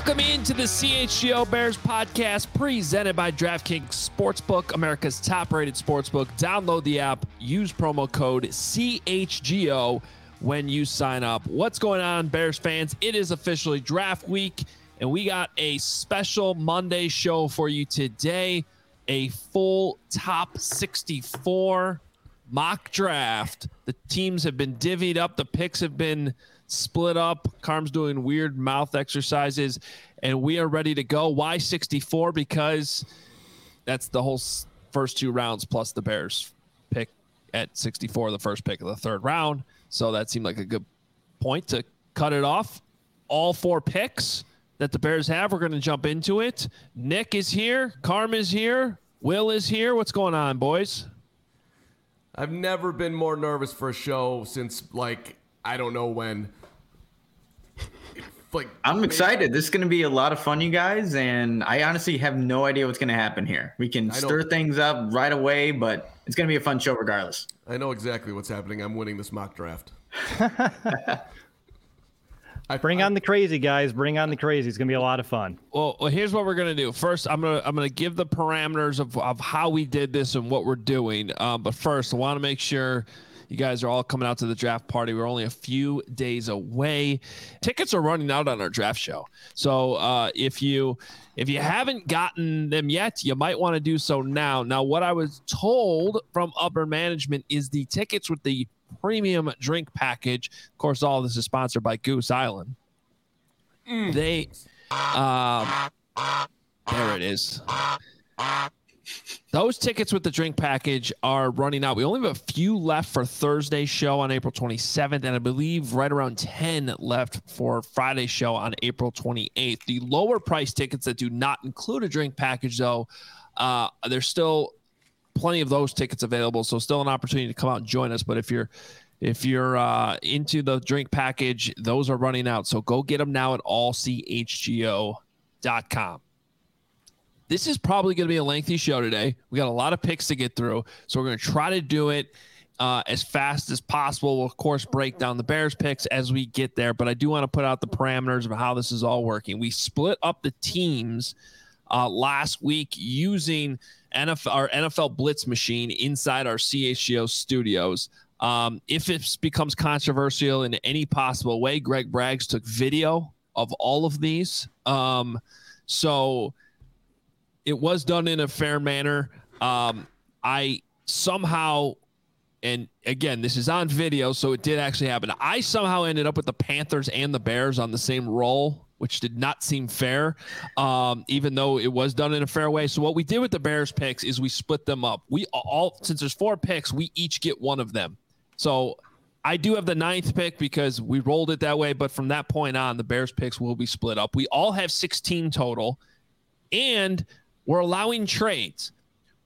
Welcome into the CHGO Bears podcast presented by DraftKings Sportsbook, America's top rated sportsbook. Download the app, use promo code CHGO when you sign up. What's going on, Bears fans? It is officially draft week, and we got a special Monday show for you today a full top 64 mock draft. The teams have been divvied up, the picks have been split up. Carm's doing weird mouth exercises, and we are ready to go. Why 64? Because that's the whole first two rounds plus the Bears pick at 64, the first pick of the third round. So that seemed like a good point to cut it off. All four picks that the Bears have, we're going to jump into it. Nick is here, Carm is here, Will is here. What's going on, boys? I've never been more nervous for a show since like I don't know when like I'm excited. This is going to be a lot of fun, you guys, and I honestly have no idea what's going to happen here. We can stir things up right away, but it's going to be a fun show regardless. I know exactly what's happening. I'm winning this mock draft. I, Bring I, on the crazy guys. Bring on the crazy. It's gonna be a lot of fun. Well, well, here's what we're gonna do. First, I'm gonna I'm gonna give the parameters of, of how we did this and what we're doing. Um, but first, I want to make sure you guys are all coming out to the draft party. We're only a few days away. Tickets are running out on our draft show. So uh, if you if you haven't gotten them yet, you might want to do so now. Now, what I was told from upper management is the tickets with the premium drink package. Of course, all this is sponsored by Goose Island. Mm. They, um, there it is. Those tickets with the drink package are running out. We only have a few left for Thursday's show on April 27th, and I believe right around 10 left for Friday's show on April 28th. The lower price tickets that do not include a drink package, though, uh, there's still plenty of those tickets available. So still an opportunity to come out and join us. But if you're if you're uh, into the drink package, those are running out. So go get them now at allchgo.com. This is probably going to be a lengthy show today. We got a lot of picks to get through, so we're going to try to do it uh, as fast as possible. We'll of course break down the Bears picks as we get there, but I do want to put out the parameters of how this is all working. We split up the teams uh, last week using NFL, our NFL Blitz machine inside our CHGO studios. Um, if it becomes controversial in any possible way, Greg Braggs took video of all of these. Um, so it was done in a fair manner. Um, I somehow, and again, this is on video, so it did actually happen. I somehow ended up with the Panthers and the Bears on the same roll, which did not seem fair, um, even though it was done in a fair way. So what we did with the Bears picks is we split them up. We all, since there's four picks, we each get one of them. So I do have the ninth pick because we rolled it that way, but from that point on, the Bears picks will be split up. We all have 16 total, and we're allowing trades.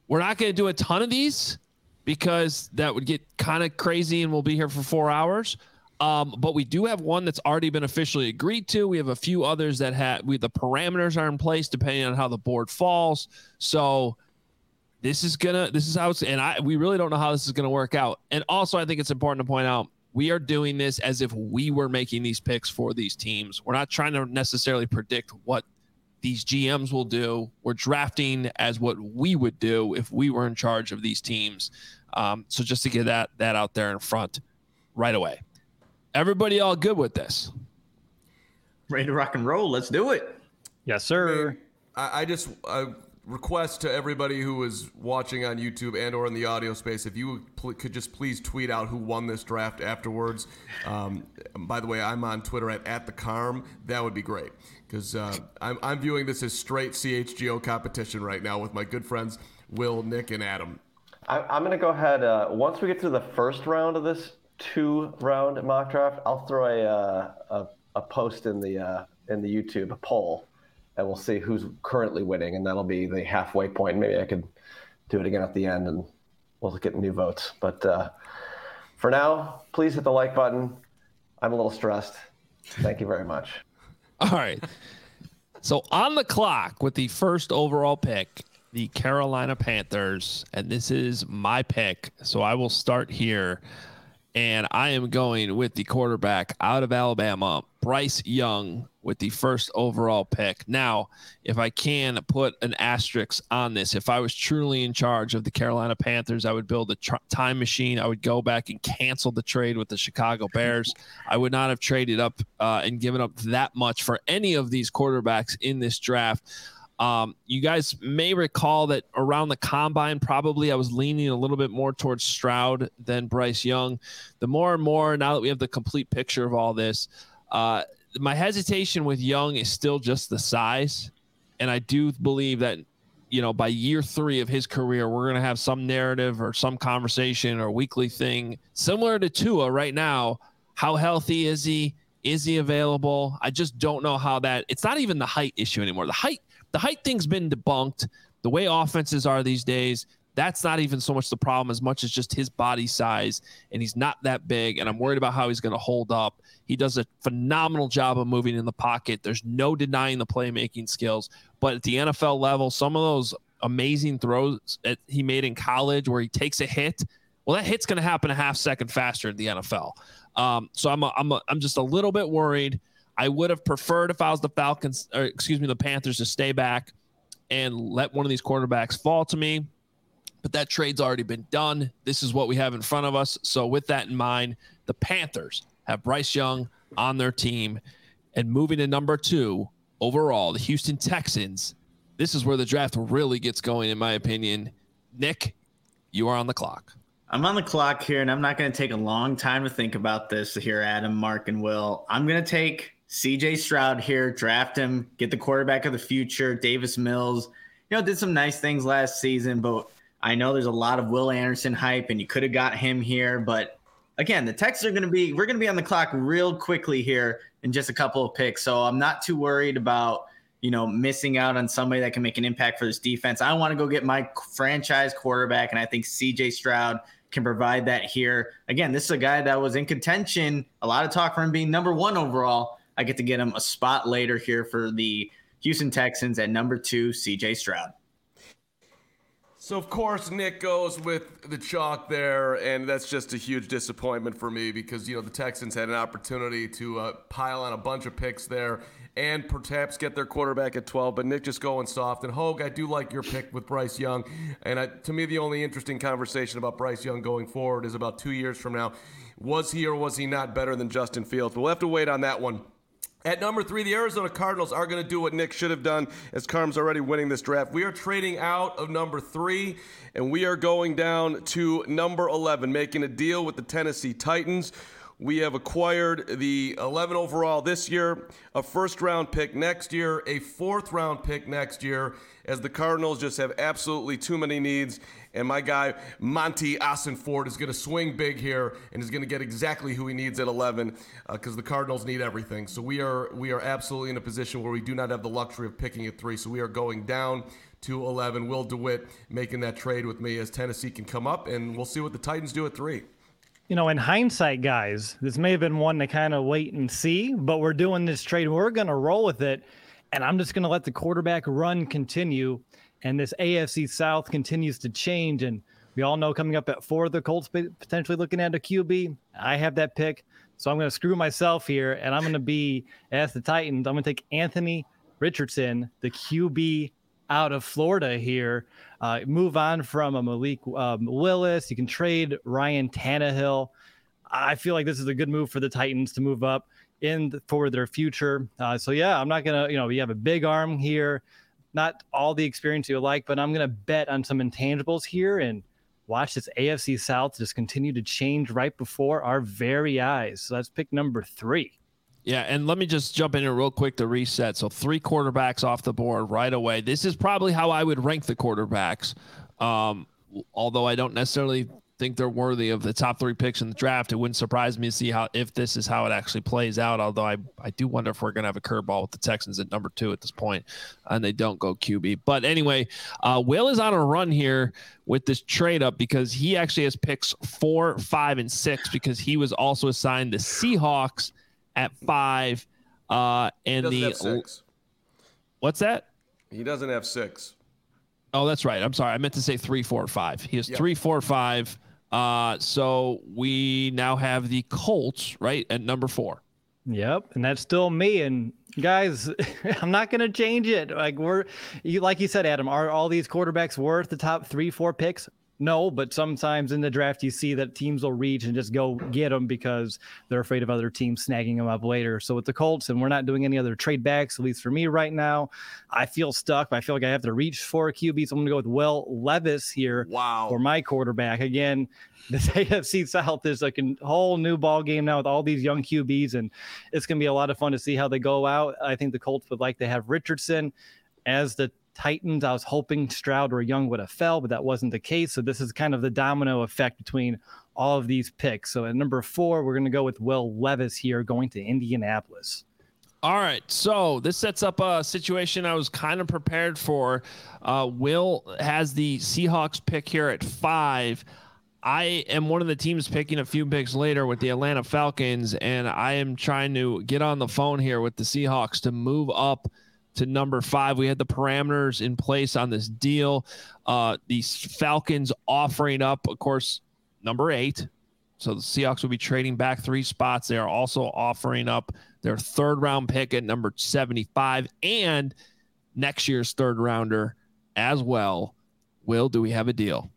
We're not going to do a ton of these because that would get kind of crazy and we'll be here for four hours. Um, but we do have one that's already been officially agreed to. We have a few others that have we the parameters are in place depending on how the board falls. So this is gonna this is how it's and I we really don't know how this is gonna work out. And also I think it's important to point out We are doing this as if we were making these picks for these teams. We're not trying to necessarily predict what these GMs will do. We're drafting as what we would do if we were in charge of these teams. Um, so just to get that that out there in front right away. Everybody all good with this? Ready to rock and roll. Let's do it. Yes, sir. I, I just I request to everybody who is watching on YouTube and or in the audio space, if you pl- could just please tweet out who won this draft afterwards. Um, by the way, I'm on Twitter at, at the Carm. That would be great because uh, I'm, I'm viewing this as straight CHGO competition right now with my good friends Will, Nick, and Adam. I, I'm going to go ahead. Uh, once we get through the first round of this two-round mock draft, I'll throw a uh, a, a post in the uh, in the YouTube a poll, and we'll see who's currently winning, and that'll be the halfway point. Maybe I could do it again at the end, and we'll get new votes. But uh, for now, please hit the like button. I'm a little stressed. Thank you very much. All right. So on the clock with the first overall pick, the Carolina Panthers, and this is my pick. So I will start here. And I am going with the quarterback out of Alabama, Bryce Young, with the first overall pick. Now, if I can put an asterisk on this, if I was truly in charge of the Carolina Panthers, I would build a tr- time machine. I would go back and cancel the trade with the Chicago Bears. I would not have traded up uh, and given up that much for any of these quarterbacks in this draft. Um, you guys may recall that around the combine, probably I was leaning a little bit more towards Stroud than Bryce Young. The more and more, now that we have the complete picture of all this, uh, my hesitation with Young is still just the size. And I do believe that, you know, by year three of his career, we're going to have some narrative or some conversation or weekly thing similar to Tua right now. How healthy is he? Is he available? I just don't know how that. It's not even the height issue anymore. The height the height thing's been debunked. The way offenses are these days, that's not even so much the problem as much as just his body size. And he's not that big. And I'm worried about how he's going to hold up. He does a phenomenal job of moving in the pocket. There's no denying the playmaking skills. But at the NFL level, some of those amazing throws that he made in college where he takes a hit, well, that hit's going to happen a half second faster in the NFL. Um, so I'm, a, I'm, a, I'm just a little bit worried. I would have preferred if I was the Falcons, or excuse me, the Panthers to stay back and let one of these quarterbacks fall to me. But that trade's already been done. This is what we have in front of us. So, with that in mind, the Panthers have Bryce Young on their team. And moving to number two overall, the Houston Texans. This is where the draft really gets going, in my opinion. Nick, you are on the clock. I'm on the clock here, and I'm not going to take a long time to think about this here, Adam, Mark, and Will. I'm going to take CJ Stroud here, draft him, get the quarterback of the future, Davis Mills. You know, did some nice things last season, but I know there's a lot of Will Anderson hype, and you could have got him here. But again, the Texans are going to be, we're going to be on the clock real quickly here in just a couple of picks. So I'm not too worried about, you know, missing out on somebody that can make an impact for this defense. I want to go get my franchise quarterback, and I think CJ Stroud can provide that here. Again, this is a guy that was in contention, a lot of talk for him being number one overall. I get to get him a spot later here for the Houston Texans at number two, CJ Stroud. So of course Nick goes with the chalk there, and that's just a huge disappointment for me because you know the Texans had an opportunity to uh, pile on a bunch of picks there and perhaps get their quarterback at 12. But Nick just going soft. And Hoge, I do like your pick with Bryce Young. And I, to me, the only interesting conversation about Bryce Young going forward is about two years from now. Was he or was he not better than Justin Fields? But we'll have to wait on that one. At number three, the Arizona Cardinals are going to do what Nick should have done, as Carm's already winning this draft. We are trading out of number three, and we are going down to number 11, making a deal with the Tennessee Titans. We have acquired the 11 overall this year, a first round pick next year, a fourth round pick next year, as the Cardinals just have absolutely too many needs. And my guy, Monti Ossenfort, is going to swing big here and is going to get exactly who he needs at 11 because uh, the Cardinals need everything. So we are we are absolutely in a position where we do not have the luxury of picking at three. So we are going down to 11. Will DeWitt making that trade with me as Tennessee can come up, and we'll see what the Titans do at three. You know, in hindsight, guys, this may have been one to kind of wait and see, but we're doing this trade. We're going to roll with it. And I'm just going to let the quarterback run continue and this AFC South continues to change. And We all know coming up at four, the Colts potentially looking at a QB. I have that pick. So I'm going to screw myself here, and I'm going to be, as the Titans, I'm going to take Anthony Richardson, the QB out of Florida here. Uh, move on from a Malik um, Willis. You can trade Ryan Tannehill. I feel like this is a good move for the Titans to move up in the, for their future. Uh, so yeah, I'm not gonna, you know, you have a big arm here, not all the experience you like, but I'm gonna bet on some intangibles here and watch this AFC South just continue to change right before our very eyes. So that's pick number three. Yeah, and let me just jump in here real quick to reset. So three quarterbacks off the board right away. This is probably how I would rank the quarterbacks. Um, although I don't necessarily think they're worthy of the top three picks in the draft. It wouldn't surprise me to see how if this is how it actually plays out. Although I, I do wonder if we're to have a curveball with the Texans at number two at this point, and they don't go QB. But anyway, uh, Will is on a run here with this trade up because he actually has picks four, five, and six because he was also assigned the Seahawks at five. Uh, and the what's that? He doesn't have six. Oh, that's right. I'm sorry. I meant to say three, four, five. He has yep. three, four, five. Uh, so we now have the Colts right at number four. Yep, and that's still me. And guys, I'm not gonna change it. Like we're, you like you said, Adam. Are all these quarterbacks worth the top three, four picks? No, but sometimes in the draft you see that teams will reach and just go get them because they're afraid of other teams snagging them up later. So with the Colts, and we're not doing any other trade backs, at least for me right now, I feel stuck. I feel like I have to reach for a QB. So I'm going to go with Will Levis here wow. for my quarterback. Again, this AFC South is like a whole new ball game now with all these young QBs, and it's going to be a lot of fun to see how they go out. I think the Colts would like to have Richardson as the Titans. I was hoping Stroud or Young would have fell, but that wasn't the case. So this is kind of the domino effect between all of these picks. So at number four, we're going to go with Will Levis here, going to Indianapolis. All right, so this sets up a situation I was kind of prepared for. Uh, Will has the Seahawks pick here at five. I am one of the teams picking a few picks later with the Atlanta Falcons, and I am trying to get on the phone here with the Seahawks to move up to number five. We had the parameters in place on this deal. Uh, the Falcons offering up, of course, number eight. So the Seahawks will be trading back three spots. They are also offering up their third round pick at number 75 and next year's third rounder as well. Will, do we have a deal?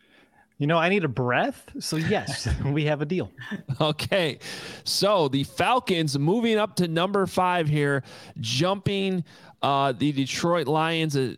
You know, I need a breath. So, yes, we have a deal. Okay. So, the Falcons moving up to number five here, jumping uh, the Detroit Lions, uh,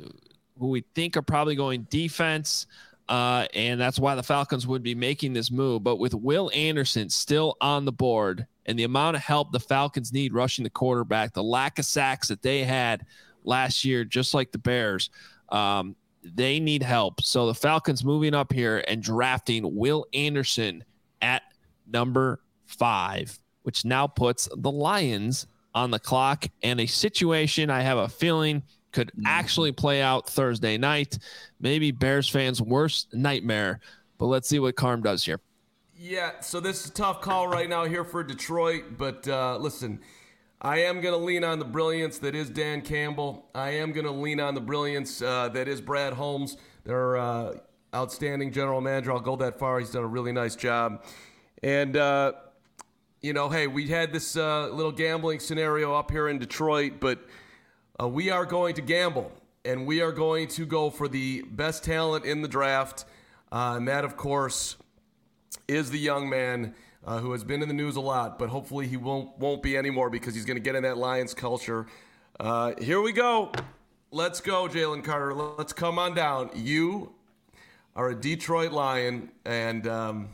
who we think are probably going defense. Uh, and that's why the Falcons would be making this move. But with Will Anderson still on the board and the amount of help the Falcons need rushing the quarterback, the lack of sacks that they had last year, just like the Bears, um, they need help. So the Falcons moving up here and drafting Will Anderson at number five, which now puts the Lions on the clock and a situation I have a feeling could mm. actually play out Thursday night. Maybe Bears fans' worst nightmare. But let's see what Carm does here. Yeah, so this is a tough call right now here for Detroit. But uh, listen, I am going to lean on the brilliance that is Dan Campbell. I am going to lean on the brilliance uh, that is Brad Holmes, their uh, outstanding general manager. I'll go that far. He's done a really nice job. And, uh, you know, hey, we had this uh, little gambling scenario up here in Detroit, but uh, we are going to gamble and we are going to go for the best talent in the draft. Uh, and that, of course, is the young man uh, who has been in the news a lot, but hopefully he won't, won't be anymore because he's going to get in that Lions culture. Uh, here we go. Let's go, Jalen Carter. Let's come on down. You are a Detroit Lion, and. Um,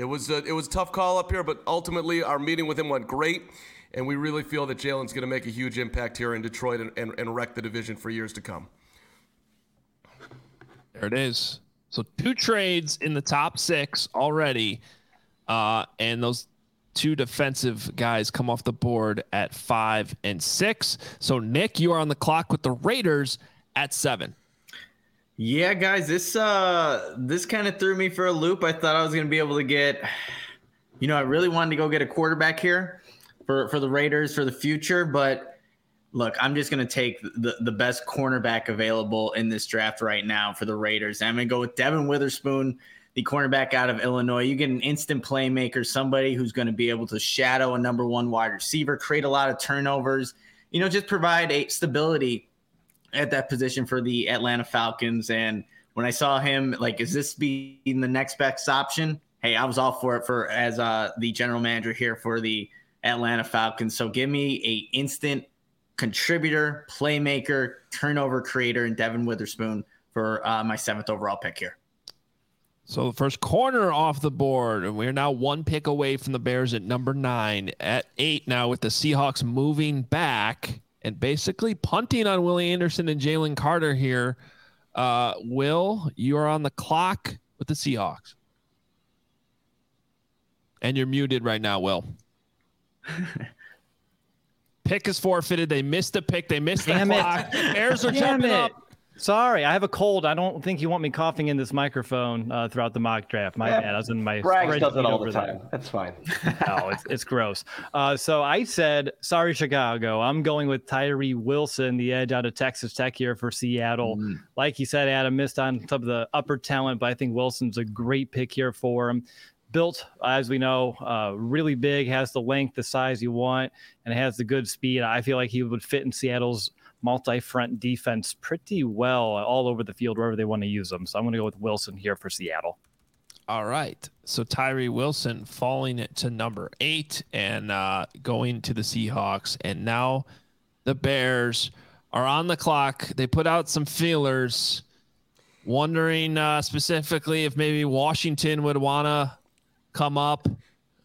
it was a, it was a tough call up here, but ultimately our meeting with him went great, and we really feel that Jalen's going to make a huge impact here in Detroit and, and, and wreck the division for years to come. There it is. So two trades in the top six already, uh, and those two defensive guys come off the board at five and six. So Nick, you are on the clock with the Raiders at seven. Yeah, guys, this uh this kind of threw me for a loop. I thought I was to be able to get you know, I really wanted to go get a quarterback here for for the Raiders for the future, but look, I'm just to take the the best cornerback available in this draft right now for the Raiders. I'm to go with Devon Witherspoon, the cornerback out of Illinois. You get an instant playmaker, somebody who's to be able to shadow a number one wide receiver, create a lot of turnovers, you know, just provide a stability at that position for the Atlanta Falcons. And when I saw him, like, is this being the next best option? Hey, I was all for it for as uh, the general manager here for the Atlanta Falcons. So give me a instant contributor, playmaker, turnover creator, and Devon Witherspoon for uh, my seventh overall pick here. So the first corner off the board, and we're now one pick away from the Bears at number nine. At eight now, with the Seahawks moving back and basically punting on Willie Anderson and Jalen Carter here. Uh, Will, you are on the clock with the Seahawks. And you're muted right now, Will. pick is forfeited. They missed the pick. They missed the Damn it. clock. Bears are Damn jumping it. up. Sorry, I have a cold. I don't think you want me coughing in this microphone uh, throughout the mock draft. My Yeah, bad. I was in my Braggs does it all the there. time. That's fine. no, it's, it's gross. Uh, so I said, sorry, Chicago. I'm going with Tyree Wilson, the edge out of Texas Tech here for Seattle. Like you said, Adam missed on some of the upper talent, but I think Wilson's a great pick here for him. Built, as we know, uh, really big, has the length, the size you want, and has the good speed. I feel like he would fit in Seattle's multi-front defense pretty well all over the field wherever they want to use them. So I'm going to go with Wilson here for Seattle. All right. So Tyree Wilson falling to number eight and uh, going to the Seahawks. And now the Bears are on the clock. They put out some feelers, wondering uh, specifically if maybe Washington would want to come up,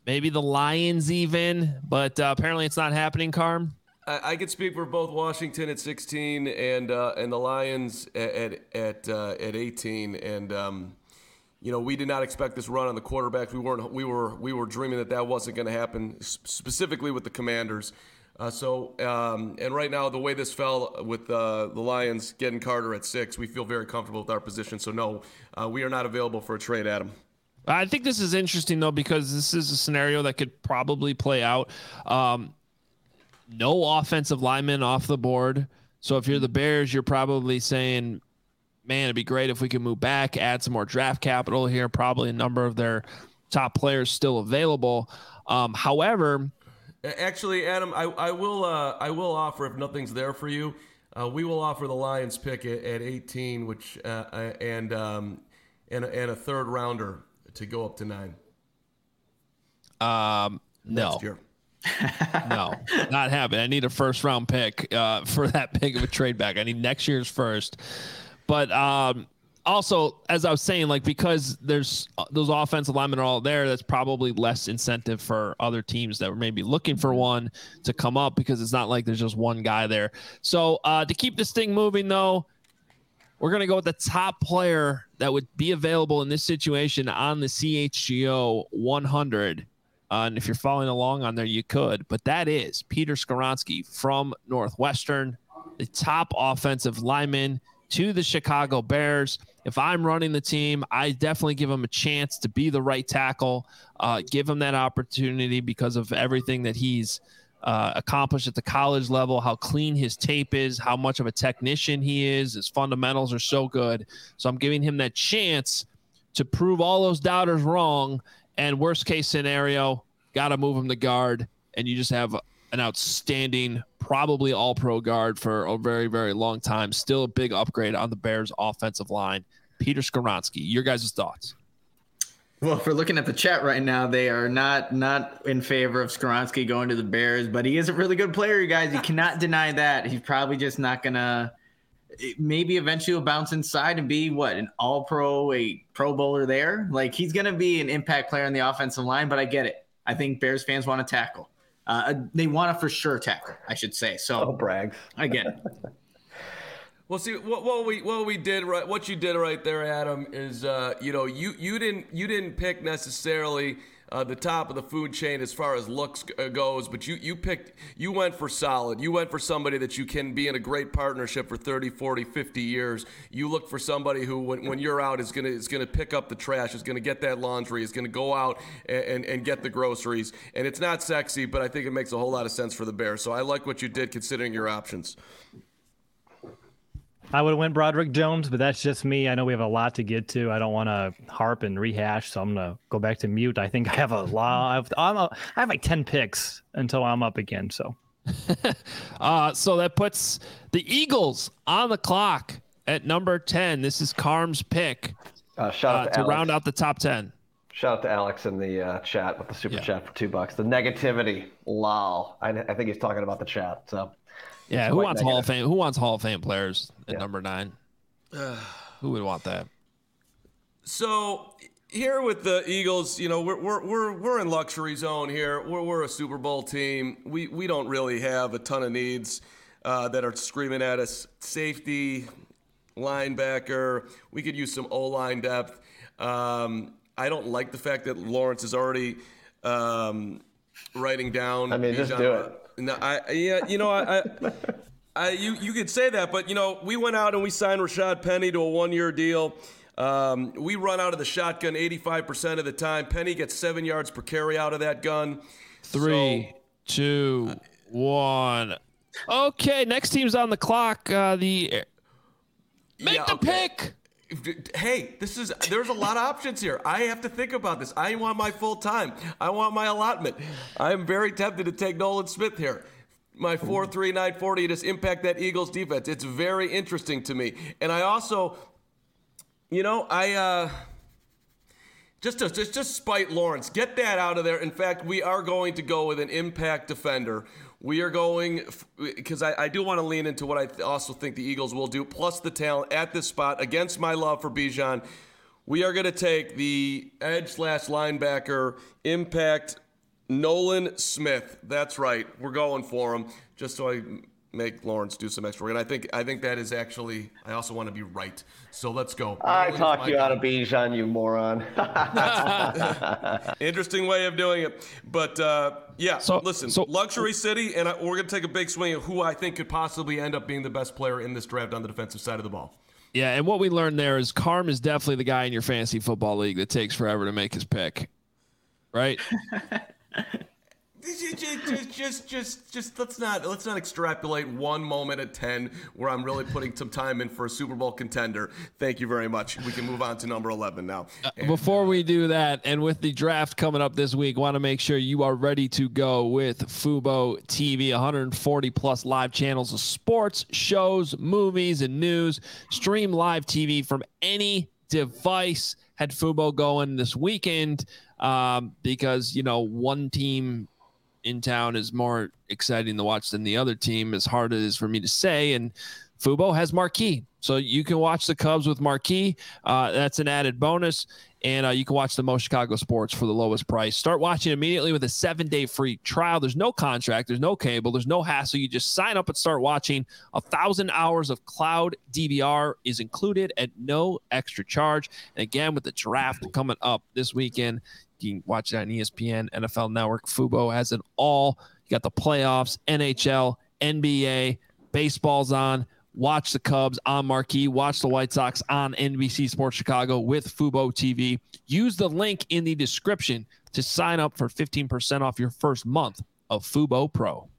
maybe the Lions even. But uh, apparently it's not happening, Carm. I, I could speak for both Washington at 16 and uh, and the Lions at at uh, at 18. And um, you know, we did not expect this run on the quarterbacks. We weren't. We were. We were dreaming that that wasn't going to happen, specifically with the Commanders. Uh, so, um, and right now, the way this fell with uh, the Lions getting Carter at six, we feel very comfortable with our position. So, no, uh, we are not available for a trade, Adam. I think this is interesting though because this is a scenario that could probably play out. Um, no offensive lineman off the board. So if you're the Bears, you're probably saying, "Man, it'd be great if we could move back, add some more draft capital here. Probably a number of their top players still available." Um, however, Actually, Adam, I, I will uh, I will offer if nothing's there for you, uh, we will offer the Lions pick at, at 18, which uh, uh, and um, and a- and a third rounder to go up to nine um, no, next year. No, not happening. I need a first round pick uh, for that big of a trade back. I need next year's first. But um, also, as I was saying, like because there's uh, those offensive linemen are all there, that's probably less incentive for other teams that were maybe looking for one to come up because it's not like there's just one guy there. So uh, to keep this thing moving, though, we're gonna go with the top player that would be available in this situation on the CHGO 100. Uh, and if you're following along on there, you could. But that is Peter Skoronski from Northwestern, the top offensive lineman to the Chicago Bears. If I'm running the team, I definitely give him a chance to be the right tackle, uh, give him that opportunity because of everything that he's uh, accomplished at the college level, how clean his tape is, how much of a technician he is. His fundamentals are so good. So I'm giving him that chance to prove all those doubters wrong. And worst case scenario, got to move him to guard, and you just have an outstanding, probably all pro guard for a very, very long time. Still a big upgrade on the Bears' offensive line. Peter Skoronski, your guys' thoughts? Well, if we're looking at the chat right now, they are not not in favor of Skoronski going to the Bears, but he is a really good player, you guys. You cannot deny that. He's probably just not gonna. Maybe eventually he'll bounce inside and be what an All Pro, a Pro Bowler there. Like he's gonna be an impact player on the offensive line. But I get it. I think Bears fans want to tackle. Uh, they want to for sure tackle, I should say. So Oh, So brag. I get it. Well, see what, what we what we did right what you did right there, Adam, is uh, you know you you didn't you didn't pick necessarily uh, the top of the food chain as far as looks uh, goes, but you you picked you went for solid. You went for somebody that you can be in a great partnership for 30, 40, 50 years. You look for somebody who when, when you're out is gonna is gonna pick up the trash, is gonna get that laundry, is gonna go out and, and, and get the groceries. And it's not sexy, but I think it makes a whole lot of sense for the Bears. So I like what you did considering your options. I would have went Broderick Jones, but that's just me. I know we have a lot to get to. I don't want to harp and rehash, so I'm gonna go back to mute. I think I have a lot. I have, I'm a, I have like ten picks until I'm up again. So, uh, so that puts the Eagles on the clock at number ten. This is Carm's pick Uh, shout out uh, to, to Alex. round out the top ten. Shout out to Alex in the uh, chat with the super Yeah. chat for two bucks. The negativity, lol. I, I think he's talking about the chat. So Yeah, who quite wants Hall of. Fame? Who wants Hall of Fame players at Yeah. number nine? who would want that? So here with the Eagles, you know, we're we're we're, we're in luxury zone here. We're, we're a Super Bowl team. We we don't really have a ton of needs uh, that are screaming at us. Safety, linebacker. We could use some O line depth. Um, I don't like the fact that Lawrence is already um, writing down. I mean, just do it. No, I yeah, you know, I. I I, you, you could say that, but you know, we went out and we signed Rashad Penny to a one-year deal. Um, we run out of the shotgun 85% of the time. Penny gets seven yards per carry out of that gun. Three, two, one. Okay, next team's on the clock. Uh, the make Yeah, the okay. pick. Hey, this is there's a lot of options here. I have to think about this. I want my full time. I want my allotment. I am very tempted to take Nolan Smith here. My 4 3 940 just impact that Eagles defense. It's very interesting to me. And I also, you know, I uh just to just just spite Lawrence. Get that out of there. In fact, we are going to go with an impact defender. We are going because I, I do want to lean into what I th- also think the Eagles will do, plus the talent at this spot against my love for Bijan. We are going to take the edge slash linebacker impact Nolan Smith. That's right. We're going for him just so I make Lawrence do some extra work. And I think I think that is actually I also want to be right. So let's go. I Nolan's talked my you out guy. of Bijan, you moron. Interesting way of doing it. But uh, yeah, So- listen, so- luxury city, and I, we're going to take a big swing at who I think could possibly end up being the best player in this draft on the defensive side of the ball. Yeah, and what we learned there is Carm is definitely the guy in your fantasy football league that takes forever to make his pick. Right? Just, just, just, just, let's not let's not extrapolate one moment at ten where I'm really putting some time in for a Super Bowl contender. Thank you very much. We can move on to number eleven now. And- Before we do that, and with the draft coming up this week, want to make sure you are ready to go with Fubo TV, 140 plus live channels of sports, shows, movies, and news. Stream live TV from any device. Had Fubo going this weekend um, because you know one team in town is more exciting to watch than the other team, as hard as it is for me to say. And Fubo has Marquee. So you can watch the Cubs with Marquee. Uh, that's an added bonus. And uh, you can watch the most Chicago sports for the lowest price. Start watching immediately with a seven day free trial. There's no contract, there's no cable, there's no hassle. You just sign up and start watching. A thousand hours of cloud DVR is included at no extra charge. And again, with the draft coming up this weekend, you can watch that on ESPN, NFL Network. Fubo has it all. You got the playoffs, NHL, NBA, baseball's on. Watch the Cubs on Marquee. Watch the White Sox on NBC Sports Chicago with Fubo TV. Use the link in the description to sign up for 15% off your first month of Fubo Pro.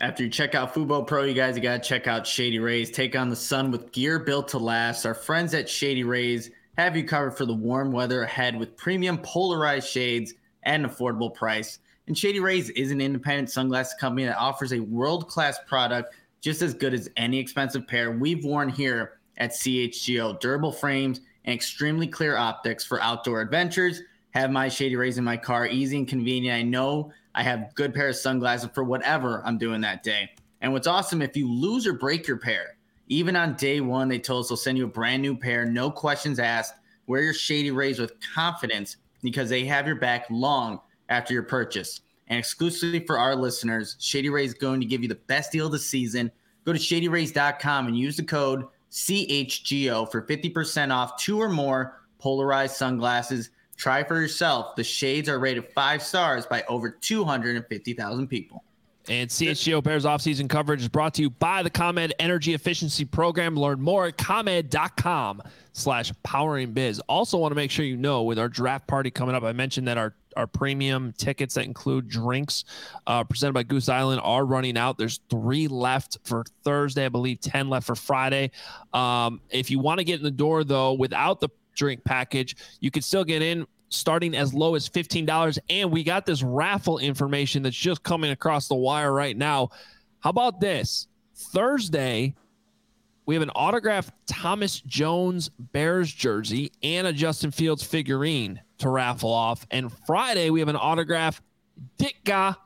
After you check out Fubo Pro, you guys, you got to check out Shady Rays. Take on the sun with gear built to last. Our friends at Shady Rays have you covered for the warm weather ahead with premium polarized shades at an affordable price. And Shady Rays is an independent sunglasses company that offers a world class product just as good as any expensive pair we've worn here at CHGO. Durable frames and extremely clear optics for outdoor adventures. Have my Shady Rays in my car, easy and convenient. I know I have good pair of sunglasses for whatever I'm doing that day. And what's awesome, if you lose or break your pair, even on day one, they told us they'll send you a brand new pair, no questions asked. Wear your Shady Rays with confidence because they have your back long after your purchase. And exclusively for our listeners, Shady Rays is going to give you the best deal of the season. Go to shadyrays.com and use the code CHGO for 50% off two or more polarized sunglasses. Try for yourself. The shades are rated five stars by over 250,000 people. And CHGO Bears offseason coverage is brought to you by the ComEd Energy Efficiency Program. Learn more at ComEd.com slash powering biz. Also want to make sure you know with our draft party coming up, I mentioned that our, our premium tickets that include drinks uh, presented by Goose Island are running out. There's three left for Thursday, I believe 10 left for Friday. Um, if you want to get in the door, though, without the drink package, you can still get in starting as low as $15. And we got this raffle information that's just coming across the wire right now. How about this? Thursday, we have an autographed Thomas Jones Bears jersey and a Justin Fields figurine to raffle off. And Friday, we have an autograph Ditka,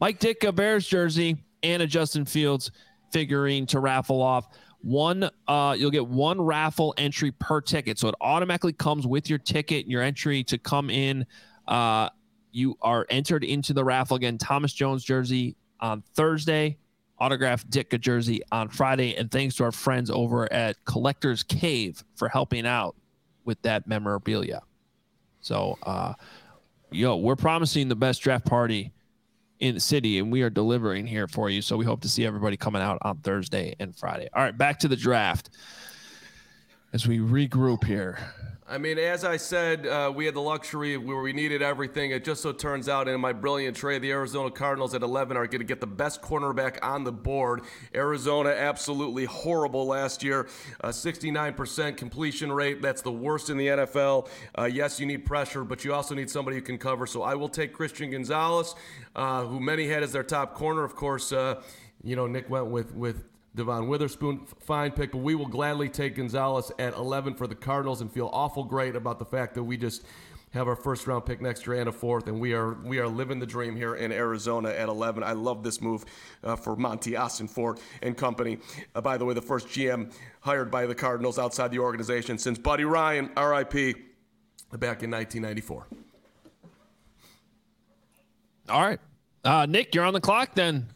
Mike Ditka Bears jersey and a Justin Fields figurine to raffle off. One, uh, you'll get one raffle entry per ticket. So it automatically comes with your ticket, your entry to come in. Uh, you are entered into the raffle again. Thomas Jones jersey on Thursday, autographed Ditka jersey on Friday. And thanks to our friends over at Collector's Cave for helping out with that memorabilia. So, uh, yo, we're promising the best draft party in the city, and we are delivering here for you. So we hope to see everybody coming out on Thursday and Friday. All right, back to the draft as we regroup here. I mean, as I said, uh, we had the luxury where we needed everything. It just so turns out, in my brilliant trade, the Arizona Cardinals at 11 are going to get the best cornerback on the board. Arizona, absolutely horrible last year. Uh, 69% completion rate. That's the worst in the NFL. Uh, yes, you need pressure, but you also need somebody who can cover. So I will take Christian Gonzalez, uh, who many had as their top corner. Of course, uh, you know, Nick went with, with Devon Witherspoon, fine pick, but we will gladly take Gonzalez at 11 for the Cardinals and feel awful great about the fact that we just have our first round pick next year and a fourth, and we are we are living the dream here in Arizona at 11. I love this move uh, for Monti Ford and company. Uh, by the way, the first GM hired by the Cardinals outside the organization since Buddy Ryan, R.I.P. back in 1994. All right, uh, Nick, you're on the clock then.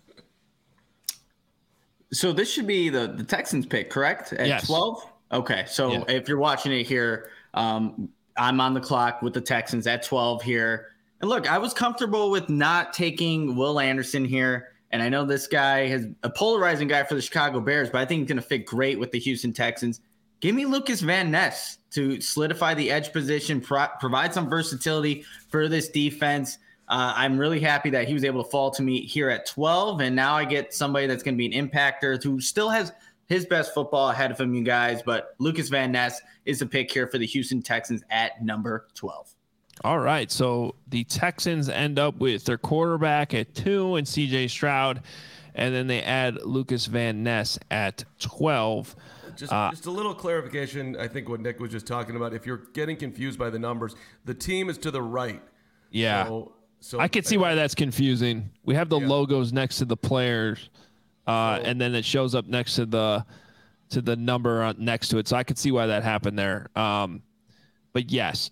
So this should be the the Texans pick, correct? At Yes. 12? Okay. So Yeah. if you're watching it here, um, I'm on the clock with the Texans at 12 here. And look, I was comfortable with not taking Will Anderson here. And I know this guy has a polarizing guy for the Chicago Bears, but I think he's going to fit great with the Houston Texans. Give me Lucas Van Ness to solidify the edge position, pro- provide some versatility for this defense. Uh, I'm really happy that he was able to fall to me here at 12. And now I get somebody that's going to be an impactor who still has his best football ahead of him, you guys. But Lucas Van Ness is the pick here for the Houston Texans at number 12. All right. So the Texans end up with their quarterback at two and CJ Stroud, and then they add Lucas Van Ness at 12. Just, Uh, just a little clarification. I think what Nick was just talking about. If you're getting confused by the numbers, the team is to the right. Yeah. So, so I can see why that's confusing. We have the Yeah. logos next to the players, uh, and then it shows up next to the to the number on, next to it. So I could see why that happened there. Um, but yes,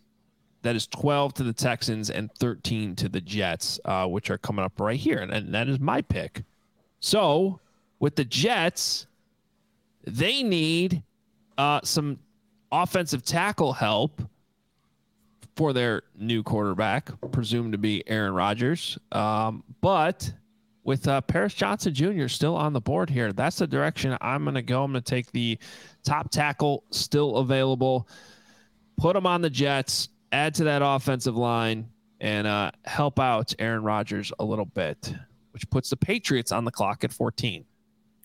that is 12 to the Texans and 13 to the Jets, uh, which are coming up right here, and, and that is my pick. So with the Jets, they need uh, some offensive tackle help for their new quarterback, presumed to be Aaron Rodgers. Um, but with uh, Paris Johnson Jr. still on the board here, that's the direction I'm going to go. I'm going to take the top tackle still available, put him on the Jets, add to that offensive line, and uh, help out Aaron Rodgers a little bit, which puts the Patriots on the clock at 14.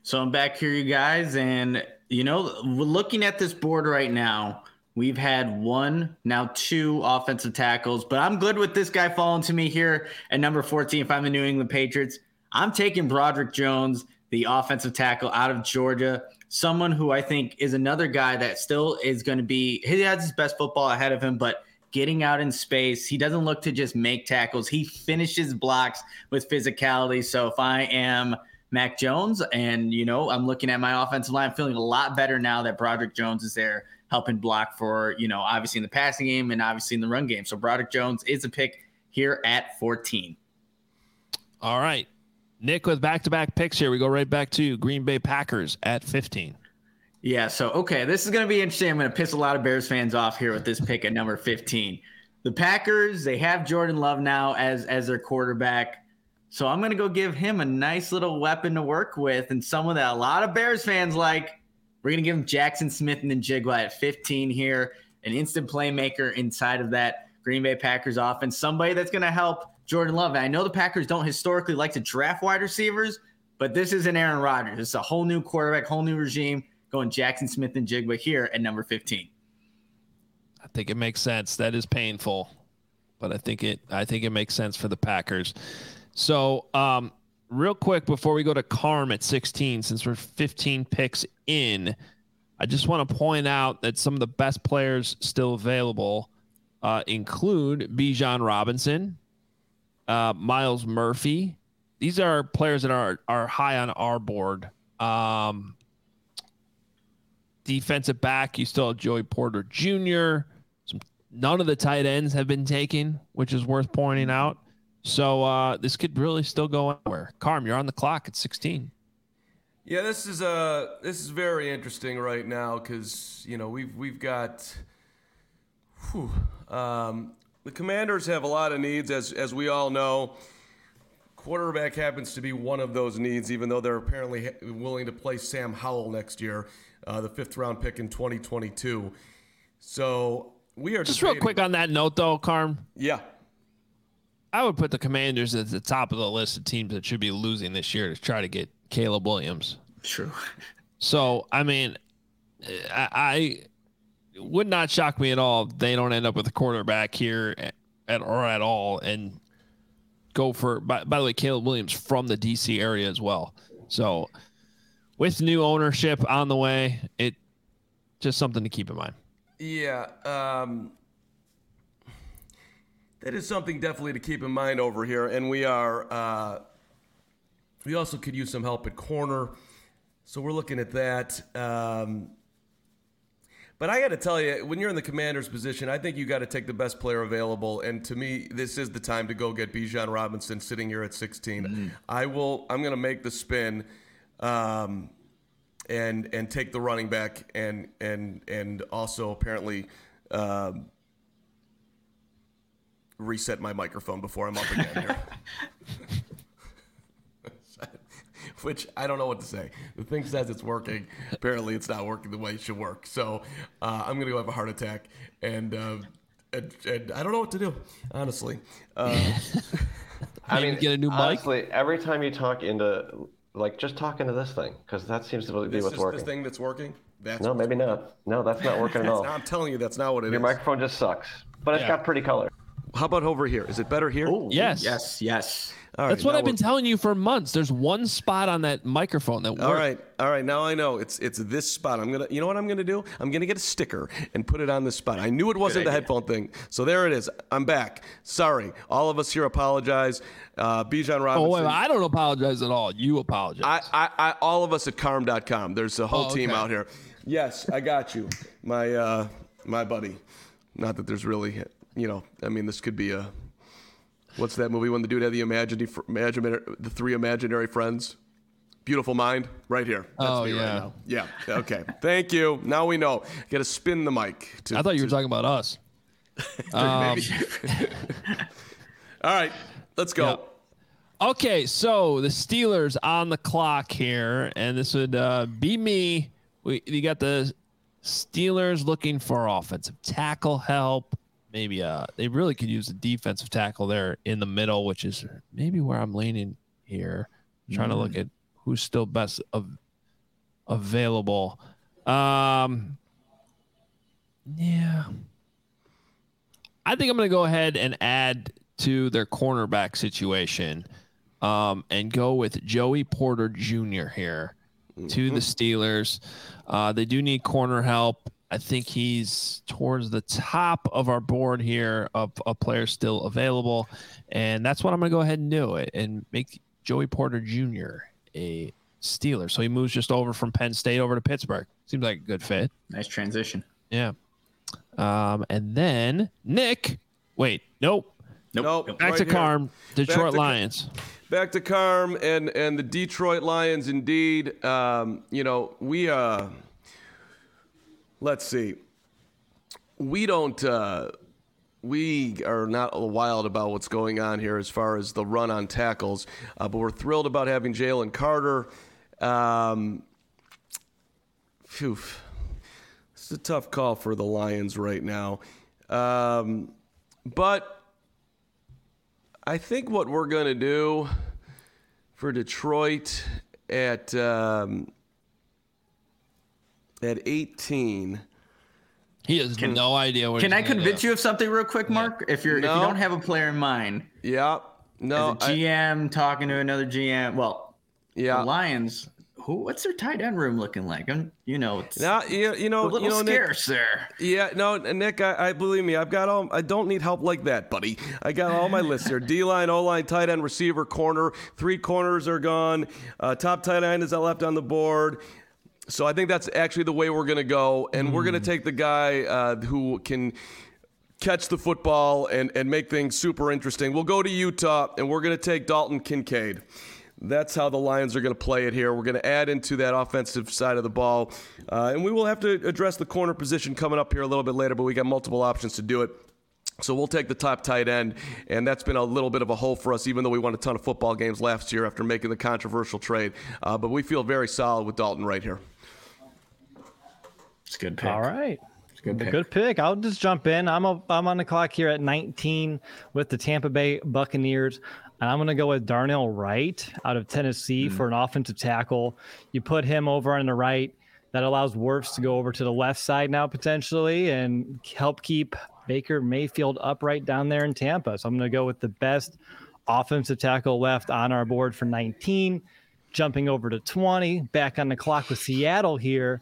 So I'm back here, you guys. And, you know, looking at this board right now. We've had one, now two offensive tackles, but I'm good with this guy falling to me here at number 14 if I'm the New England Patriots. I'm taking Broderick Jones, the offensive tackle out of Georgia, someone who I think is another guy that still is going to be, he has his best football ahead of him, but getting out in space, he doesn't look to just make tackles. He finishes blocks with physicality. So if I am Mac Jones and, you know, I'm looking at my offensive line, feeling a lot better now that Broderick Jones is there helping block for, you know, obviously in the passing game and obviously in the run game. So Broderick Jones is a pick here at 14. All right. Nick with back to back picks here. We go right back to Green Bay Packers at 15. Yeah. So, okay, this is going to be interesting. I'm going to piss a lot of Bears fans off here with this pick at number 15. The Packers, they have Jordan Love now as as their quarterback. So I'm going to go give him a nice little weapon to work with and someone that a lot of Bears fans like. We're going to give him Jackson Smith-Njigba at 15 here, an instant playmaker inside of that Green Bay Packers offense. Somebody that's going to help Jordan Love. And I know the Packers don't historically like to draft wide receivers, but this is an Aaron Rodgers. It's a whole new quarterback, whole new regime. Going Jackson Smith-Njigba here at number 15. I think it makes sense. That is painful, but I think it I think it makes sense for the Packers. So, um, real quick before we go to Carm at 16, since we're 15 picks in, I just want to point out that some of the best players still available uh, include Bijan Robinson, uh, Myles Murphy. These are players that are are high on our board. Um, defensive back, you still have Joey Porter Jr. Some, none of the tight ends have been taken, which is worth pointing out. So uh, this could really still go anywhere. Carm, you're on the clock at 16. Yeah, this is uh this is very interesting right now because you know we've we've got. Whew, um, the Commanders have a lot of needs, as as we all know. Quarterback happens to be one of those needs, even though they're apparently willing to play Sam Howell next year, uh, the fifth round pick in 2022. So we are just debating. real quick on that note, though, Carm. Yeah, I would put the Commanders at the top of the list of teams that should be losing this year to try to get Caleb Williams. True. So I mean, I, I would not shock me at all if they don't end up with a quarterback here at, at or at all and go for by, by the way Caleb Williams from the DC area as well. So with new ownership on the way, it just something to keep in mind. Yeah, um, that is something definitely to keep in mind over here. And we are, uh, we also could use some help at corner. So we're looking at that. Um, but I got to tell you, when you're in the commander's position, I think you got to take the best player available. And to me, this is the time to go get Bijan Robinson sitting here at 16. Mm-hmm. I will. I'm going to make the spin, um, and and take the running back, and and and also apparently. Um, reset my microphone before I'm up again here. Which I don't know what to say. The thing says it's working. Apparently, it's not working the way it should work. So uh, I'm gonna go have a heart attack, and, uh, and, and I don't know what to do. Honestly, uh, I mean, get a new mic. honestly, every time you talk into, like, just talk into this thing because that seems to be this what's is working. this thing that's working. That's No, maybe not. No, that's not working at all. not, I'm telling you, that's not what it is. Your microphone just sucks, but it's Yeah. got pretty color. How about over here? Is it better here? Yes. Yes, yes. All right, That's what I've been we're- telling you for months. There's one spot on that microphone that works. All right, all right. Now I know it's it's this spot. I'm gonna, you know what I'm gonna do? I'm gonna get a sticker and put it on this spot. I knew it wasn't the headphone thing, so there it is. I'm back. Sorry, all of us here apologize. Uh, Bijan Oh, Robinson. wait, I don't apologize at all. You apologize. I, I, I, all of us at Carm.com. There's a whole Oh, team okay. out here. Yes, I got you, my uh, my buddy. Not that there's really, you know, I mean, this could be a. What's that movie when the dude had the imaginary, imaginary the three imaginary friends? Beautiful mind, right here. That's Oh, me yeah. right now. Yeah. Okay. Thank you. Now we know. Got to spin the mic. To, I thought you were to- talking about us. Um, All right. Let's go. Yeah. Okay, so the Steelers on the clock here, and this would uh, be me. We you got the Steelers looking for offensive tackle help. Maybe uh, they really could use a defensive tackle there in the middle, which is maybe where I'm leaning here. trying to look at who's still best of, available. Um, yeah, I think I'm going to go ahead and add to their cornerback situation um, and go with Joey Porter Jr. here to the Steelers. Uh, they do need corner help. I think he's towards the top of our board here of, of players still available. And that's what I'm going to go ahead and do it and make Joey Porter Jr. a Steeler. So he moves just over from Penn State over to Pittsburgh. Seems like a good fit. Nice transition. Yeah. Um, and then Nick, wait, nope. Nope. Back right to here. Carm, Detroit to- Lions. Back to Carm and and the Detroit Lions. Indeed, um, you know we. Uh, let's see. We don't. Uh, we are not wild about what's going on here as far as the run on tackles, uh, but we're thrilled about having Jalen Carter. Um, phew. It's a tough call for the Lions right now. Um, but I think what we're going to do for Detroit at um, at 18. He has no idea what. Can he's I convince do. you of something real quick, Mark? If you're if you don't have a player in mind, Yeah. No. as a I- GM talking to another GM, well, yeah. the Lions. Who? What's their tight end room looking like? I'm, you know, it's Now, you, you a know, little you know, Nick, scarce there. Yeah, no, Nick, I, I believe me. I've got all. I don't need help like that, buddy. I got all my lists here: D line, O line, tight end, receiver, corner. Three corners are gone. Uh, top tight end is left on the board. So I think that's actually the way we're gonna go, and we're gonna take the guy uh, who can catch the football and and make things super interesting. We'll go to Utah, and we're gonna take Dalton Kincaid. That's how the Lions are going to play it here. We're going to add into that offensive side of the ball. Uh, and we will have to address the corner position coming up here a little bit later, but we got multiple options to do it. So we'll take the top tight end, and that's been a little bit of a hole for us, even though we won a ton of football games last year after making the controversial trade. Uh, but we feel very solid with Dalton right here. It's a good pick. All right. It's a good pick. Good pick. I'll just jump in. I'm a, I'm on the clock here at 19 with the Tampa Bay Buccaneers. And I'm going to go with Darnell Wright out of Tennessee hmm. for an offensive tackle. You put him over on the right. That allows Wirfs to go over to the left side now potentially and help keep Baker Mayfield upright down there in Tampa. So I'm going to go with the best offensive tackle left on our board for 19. Jumping over to 20, back on the clock with Seattle here.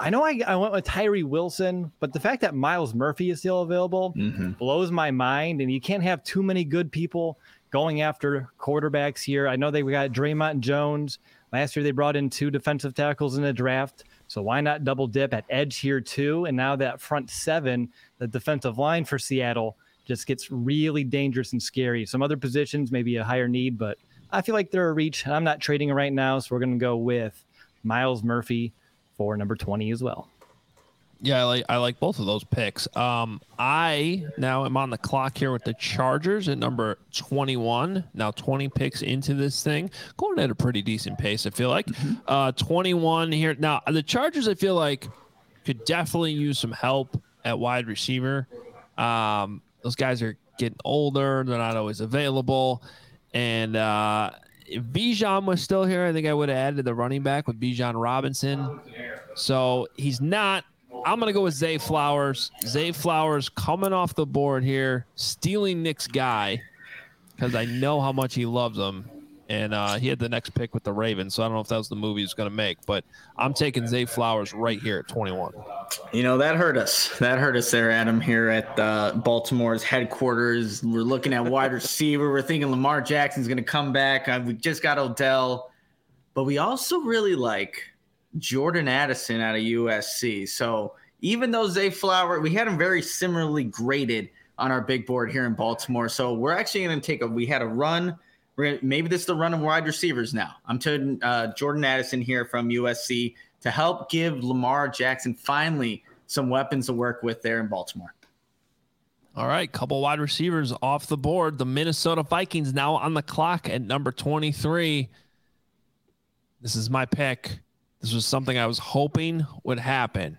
I know I, I went with Tyree Wilson, but the fact that Myles Murphy is still available mm-hmm. blows my mind. And you can't have too many good people going after quarterbacks here. I know they got Dre'Mont Jones. Last year they brought in two defensive tackles in the draft. So why not double dip at edge here too? And now that front seven, the defensive line for Seattle just gets really dangerous and scary. Some other positions maybe a higher need, but I feel like they're a reach. And I'm not trading right now, so we're going to go with Myles Murphy for number 20 as well. Yeah, I like I like both of those picks. Um, I now am on the clock here with the Chargers at number 21. Now 20 picks into this thing, going at a pretty decent pace. I feel like uh, 21 here. Now the Chargers, I feel like could definitely use some help at wide receiver. Um, those guys are getting older; they're not always available. And uh, if Bijan was still here, I think I would have added the running back with Bijan Robinson. So he's not. I'm gonna go with Zay Flowers. Zay Flowers coming off the board here, stealing Nick's guy because I know how much he loves him, and uh, he had the next pick with the Ravens. So I don't know if that was the move he was gonna make, but I'm taking Zay Flowers right here at 21. You know, that hurt us. That hurt us there, Adam, here at uh, Baltimore's headquarters. We're looking at wide receiver. We're thinking Lamar Jackson's going to come back. Uh, we just got Odell. But we also really like Jordan Addison out of USC. So even though Zay Flower, we had him very similarly graded on our big board here in Baltimore. So we're actually going to take a, we had a run. Gonna, maybe this is the run of wide receivers now. I'm taking uh, Jordan Addison here from USC to help give Lamar Jackson finally some weapons to work with there in Baltimore. All right, couple wide receivers off the board. The Minnesota Vikings now on the clock at number 23. This is my pick. This was something I was hoping would happen.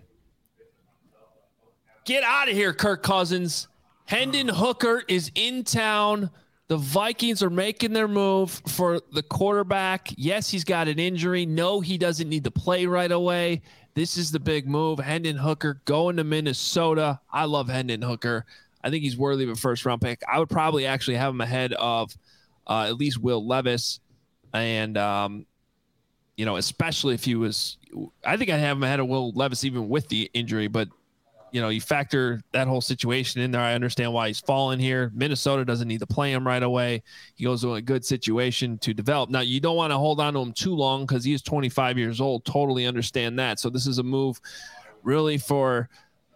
Get out of here, Kirk Cousins. Hendon Hooker is in town. The Vikings are making their move for the quarterback. Yes, he's got an injury. No, he doesn't need to play right away. This is the big move. Hendon Hooker going to Minnesota. I love Hendon Hooker. I think he's worthy of a first round pick. I would probably actually have him ahead of uh, at least Will Levis. And, um, you know, especially if he was, I think I'd have him ahead of Will Levis even with the injury. But, you know, you factor that whole situation in there. I understand why he's fallen here. Minnesota doesn't need to play him right away. He goes to a good situation to develop. Now, you don't want to hold on to him too long because he is 25 years old. Totally understand that. So this is a move really for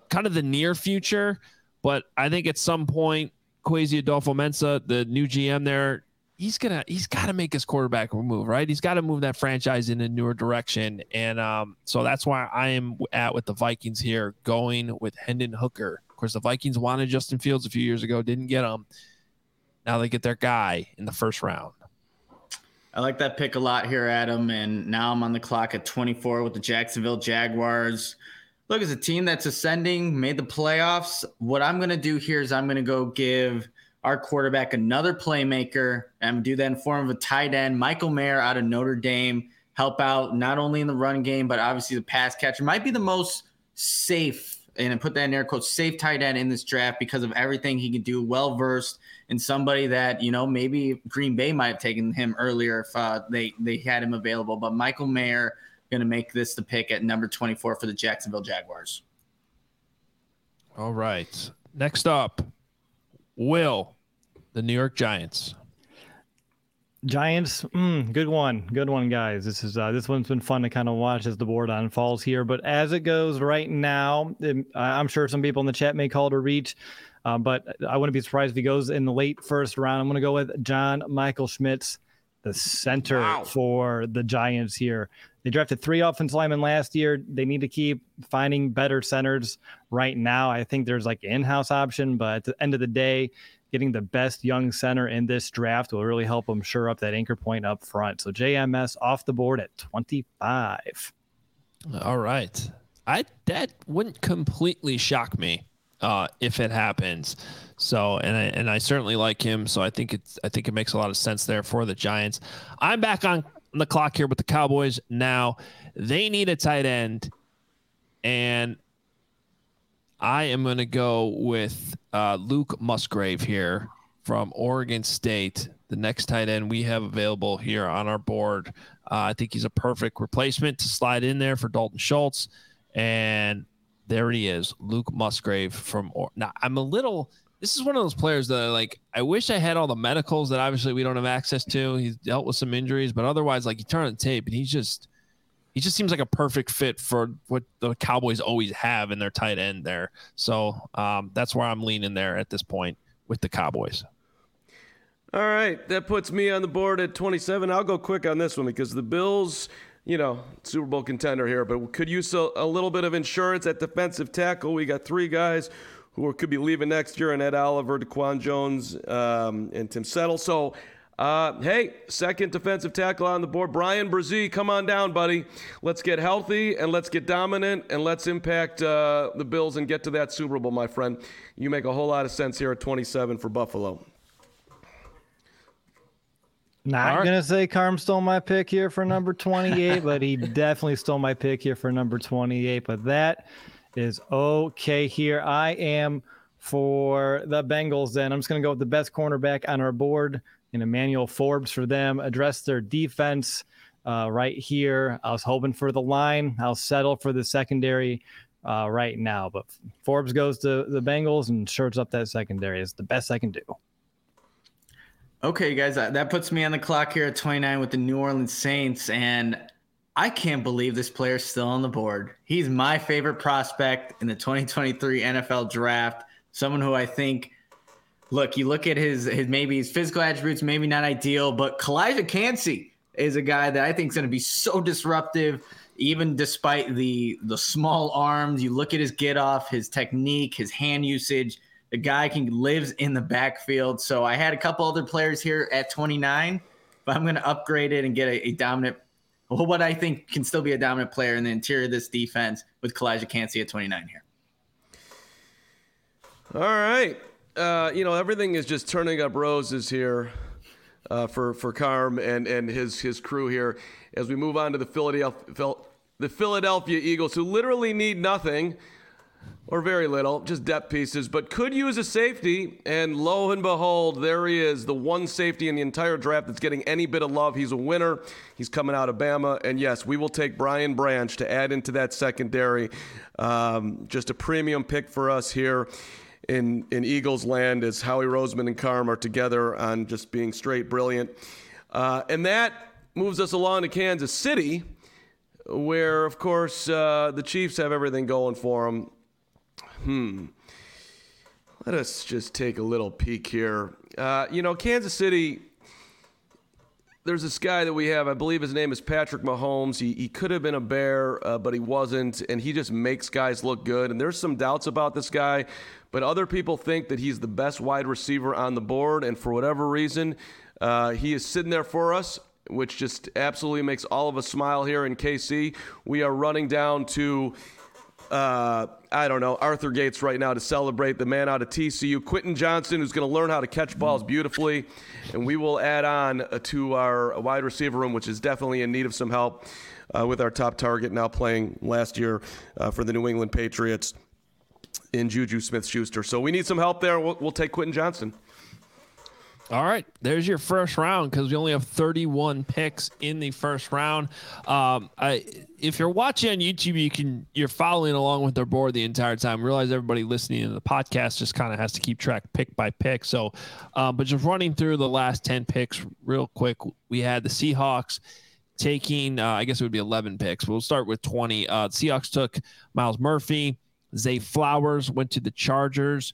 kind of the near future. But I think at some point, Kwesi Adofo-Mensah, the new GM there, he's gonna he's got to make his quarterback move, right? He's got to move that franchise in a newer direction, and um, so that's why I am at with the Vikings here, going with Hendon Hooker. Of course, the Vikings wanted Justin Fields a few years ago, didn't get him. Now they get their guy in the first round. I like that pick a lot here, Adam. And now I'm on the clock at 24 with the Jacksonville Jaguars. look, it's a team that's ascending, made the playoffs. What I'm to do here is I'm to go give our quarterback another playmaker. Going to do that in form of a tight end, Michael Mayer out of Notre Dame, help out not only in the run game, but obviously the pass catcher. Might be the most safe, and I put that in air quotes, safe tight end in this draft because of everything he can do, well versed, and somebody that, you know, maybe Green Bay might have taken him earlier if uh, they, they had him available. But Michael Mayer, going to make this the pick at number 24 for the Jacksonville Jaguars. All right. Next up, Will, the New York Giants. Giants, mm, good one, good one, guys. This is uh, this one's been fun to kind of watch as the board unfolds here. But as it goes right now, it, I'm sure some people in the chat may call it a reach, uh, but I wouldn't be surprised if he goes in the late first round. I'm going to go with John Michael Schmitz, the center wow. for the Giants here. They drafted three offensive linemen last year. They need to keep finding better centers right now. I think there's like in-house option, but at the end of the day, getting the best young center in this draft will really help them shore up that anchor point up front. So JMS off the board at 25. All right. I that wouldn't completely shock me uh, if it happens. So and I and I certainly like him. So I think it's I think it makes a lot of sense there for the Giants. I'm back on the clock here with the Cowboys now. They need a tight end, and I am going to go with uh, Luke Musgrave here from Oregon State, the next tight end we have available here on our board. Uh, I think he's a perfect replacement to slide in there for Dalton Schultz. And there he is, Luke Musgrave from. Or- now, I'm a little this is one of those players that I like. I wish I had all the medicals that obviously we don't have access to. He's dealt with some injuries, but otherwise, like you turn on the tape and he's just he just seems like a perfect fit for what the Cowboys always have in their tight end there. So um, that's where I'm leaning there at this point with the Cowboys. All right, that puts me on the board at 27. I'll go quick on this one because the Bills, you know, Super Bowl contender here, but could use a, a little bit of insurance at defensive tackle. We got three guys who could be leaving next year, and Ed Oliver, DaQuan Jones, um, and Tim Settle. So, uh, hey, second defensive tackle on the board, Bryan Bresee. Come on down, buddy. Let's get healthy and let's get dominant and let's impact uh, the Bills and get to that Super Bowl, my friend. You make a whole lot of sense here at 27 for Buffalo. Not right. gonna say Carm stole my pick here for number 28, but he definitely stole my pick here for number 28. But that is okay here. I am for the Bengals then. I'm just going to go with the best cornerback on our board in Emmanuel Forbes for them. Address their defense uh, right here. I was hoping for the line. I'll settle for the secondary uh, right now. But Forbes goes to the Bengals and shirts up that secondary. It's the best I can do. Okay, guys, that puts me on the clock here at 29 with the New Orleans Saints. And I can't believe this player's still on the board. He's my favorite prospect in the 2023 NFL draft. Someone who I think, look, you look at his his maybe his physical attributes, maybe not ideal, but Calijah Kancey is a guy that I think is going to be so disruptive, even despite the the small arms. You look at his get off, his technique, his hand usage. The guy can lives in the backfield. So I had a couple other players here at 29, but I'm going to upgrade it and get a, a dominant what I think can still be a dominant player in the interior of this defense with Calijah Kancey at 29 here. All right. Uh, you know, everything is just turning up roses here uh, for, for Carm and, and his, his crew here as we move on to the Philadelphia, the Philadelphia Eagles, who literally need nothing – or very little, just depth pieces, but could use a safety. And lo and behold, there he is, the one safety in the entire draft that's getting any bit of love. He's a winner. He's coming out of Bama. And yes, we will take Brian Branch to add into that secondary. Um, just a premium pick for us here in, in Eagles land as Howie Roseman and Carm are together on just being straight brilliant. Uh, and that moves us along to Kansas City, where, of course, uh, the Chiefs have everything going for them Hmm. Let us just take a little peek here. Uh, you know, Kansas City, there's this guy that we have, I believe his name is Patrick Mahomes. He, he could have been a Bear, uh, but he wasn't, and he just makes guys look good. And there's some doubts about this guy, but other people think that he's the best wide receiver on the board, and for whatever reason, uh, he is sitting there for us. Which just absolutely makes all of us smile here in KC. We are running down to uh, I don't know, Arthur Gates right now to celebrate the man out of TCU, Quentin Johnston, who's going to learn how to catch balls beautifully. And we will add on uh, to our wide receiver room, which is definitely in need of some help uh, with our top target now playing last year uh, for the New England Patriots in Juju Smith Schuster. So we need some help there. We'll, we'll take Quentin Johnston. All right, there's your first round because we only have 31 picks in the first round. Um, I, if you're watching on YouTube, you can you're following along with our board the entire time. Realize everybody listening to the podcast just kind of has to keep track pick by pick. So, um, but just running through the last 10 picks real quick, we had the Seahawks taking, uh, I guess it would be 11 picks. We'll start with 20. Uh, Seahawks took Myles Murphy. Zay Flowers went to the Chargers.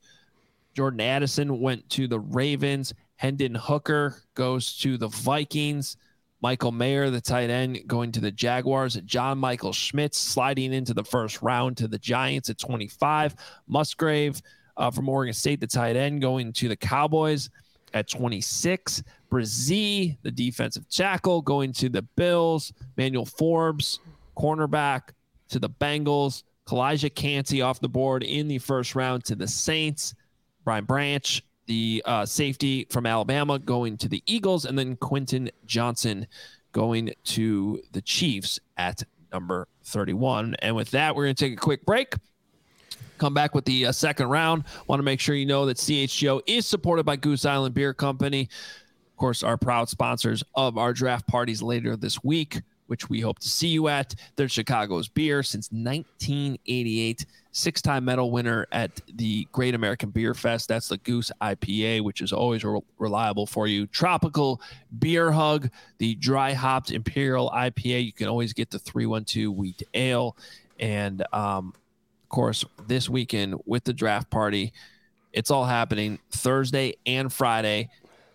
Jordan Addison went to the Ravens. Hendon Hooker goes to the Vikings. Michael Mayer, the tight end, going to the Jaguars. John Michael Schmitz sliding into the first round to the Giants at 25. Musgrave uh, from Oregon State, the tight end, going to the Cowboys at 26. Bresee, the defensive tackle, going to the Bills. Manuel Forbes, cornerback, to the Bengals. Calijah Kancey off the board in the first round to the Saints. Brian Branch, the uh, safety from Alabama, going to the Eagles, and then Quentin Johnston going to the Chiefs at number 31. And with that, we're going to take a quick break. Come back with the uh, second round. Want to make sure you know that CHGO is supported by Goose Island Beer Company. Of course, our proud sponsors of our draft parties later this week which we hope to see you at. They're Chicago's beer since 1988, six time medal winner at the Great American Beer Fest. That's the Goose IPA, which is always re- reliable for you. Tropical Beer Hug, the dry hopped Imperial IPA. You can always get the 312 wheat ale. And um, of course, this weekend with the draft party, it's all happening Thursday and Friday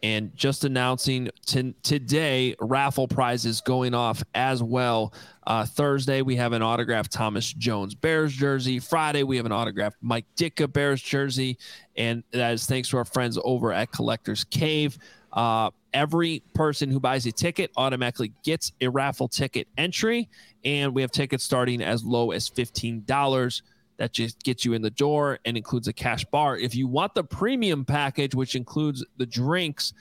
and just announcing t- today raffle prizes going off as well. Uh, Thursday we have an autographed Thomas Jones Bears jersey. Friday we have an autographed Mike Ditka Bears jersey, and that is thanks to our friends over at Collectors Cave. Uh, every person who buys a ticket automatically gets a raffle ticket entry, and we have tickets starting as low as fifteen dollars that just gets you in the door and includes a cash bar. If you want the premium package, which includes the drinks,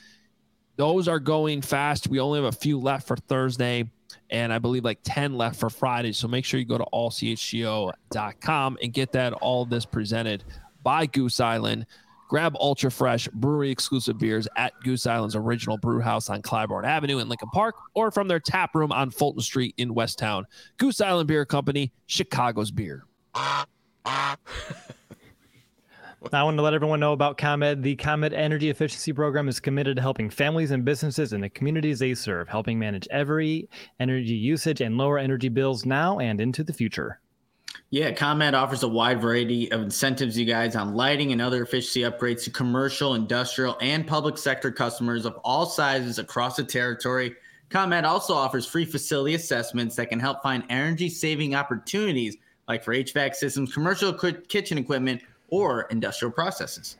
those are going fast. We only have a few left for Thursday and I believe like 10 left for Friday. So make sure you go to allchgo.com and get that all this presented by Goose Island. Grab ultra fresh brewery exclusive beers at Goose Island's original brew house on Clybourn Avenue in Lincoln Park or from their tap room on Fulton Street in Westtown. Goose Island Beer Company, Chicago's beer. I want to let everyone know about ComEd. The ComEd Energy Efficiency Program is committed to helping families and businesses in the communities they serve, helping manage every energy usage and lower energy bills now and into the future. Yeah, ComEd offers a wide variety of incentives, you guys, on lighting and other efficiency upgrades to commercial, industrial, and public sector customers of all sizes across the territory. ComEd also offers free facility assessments that can help find energy saving opportunities like for HVAC systems, commercial kitchen equipment, or industrial processes.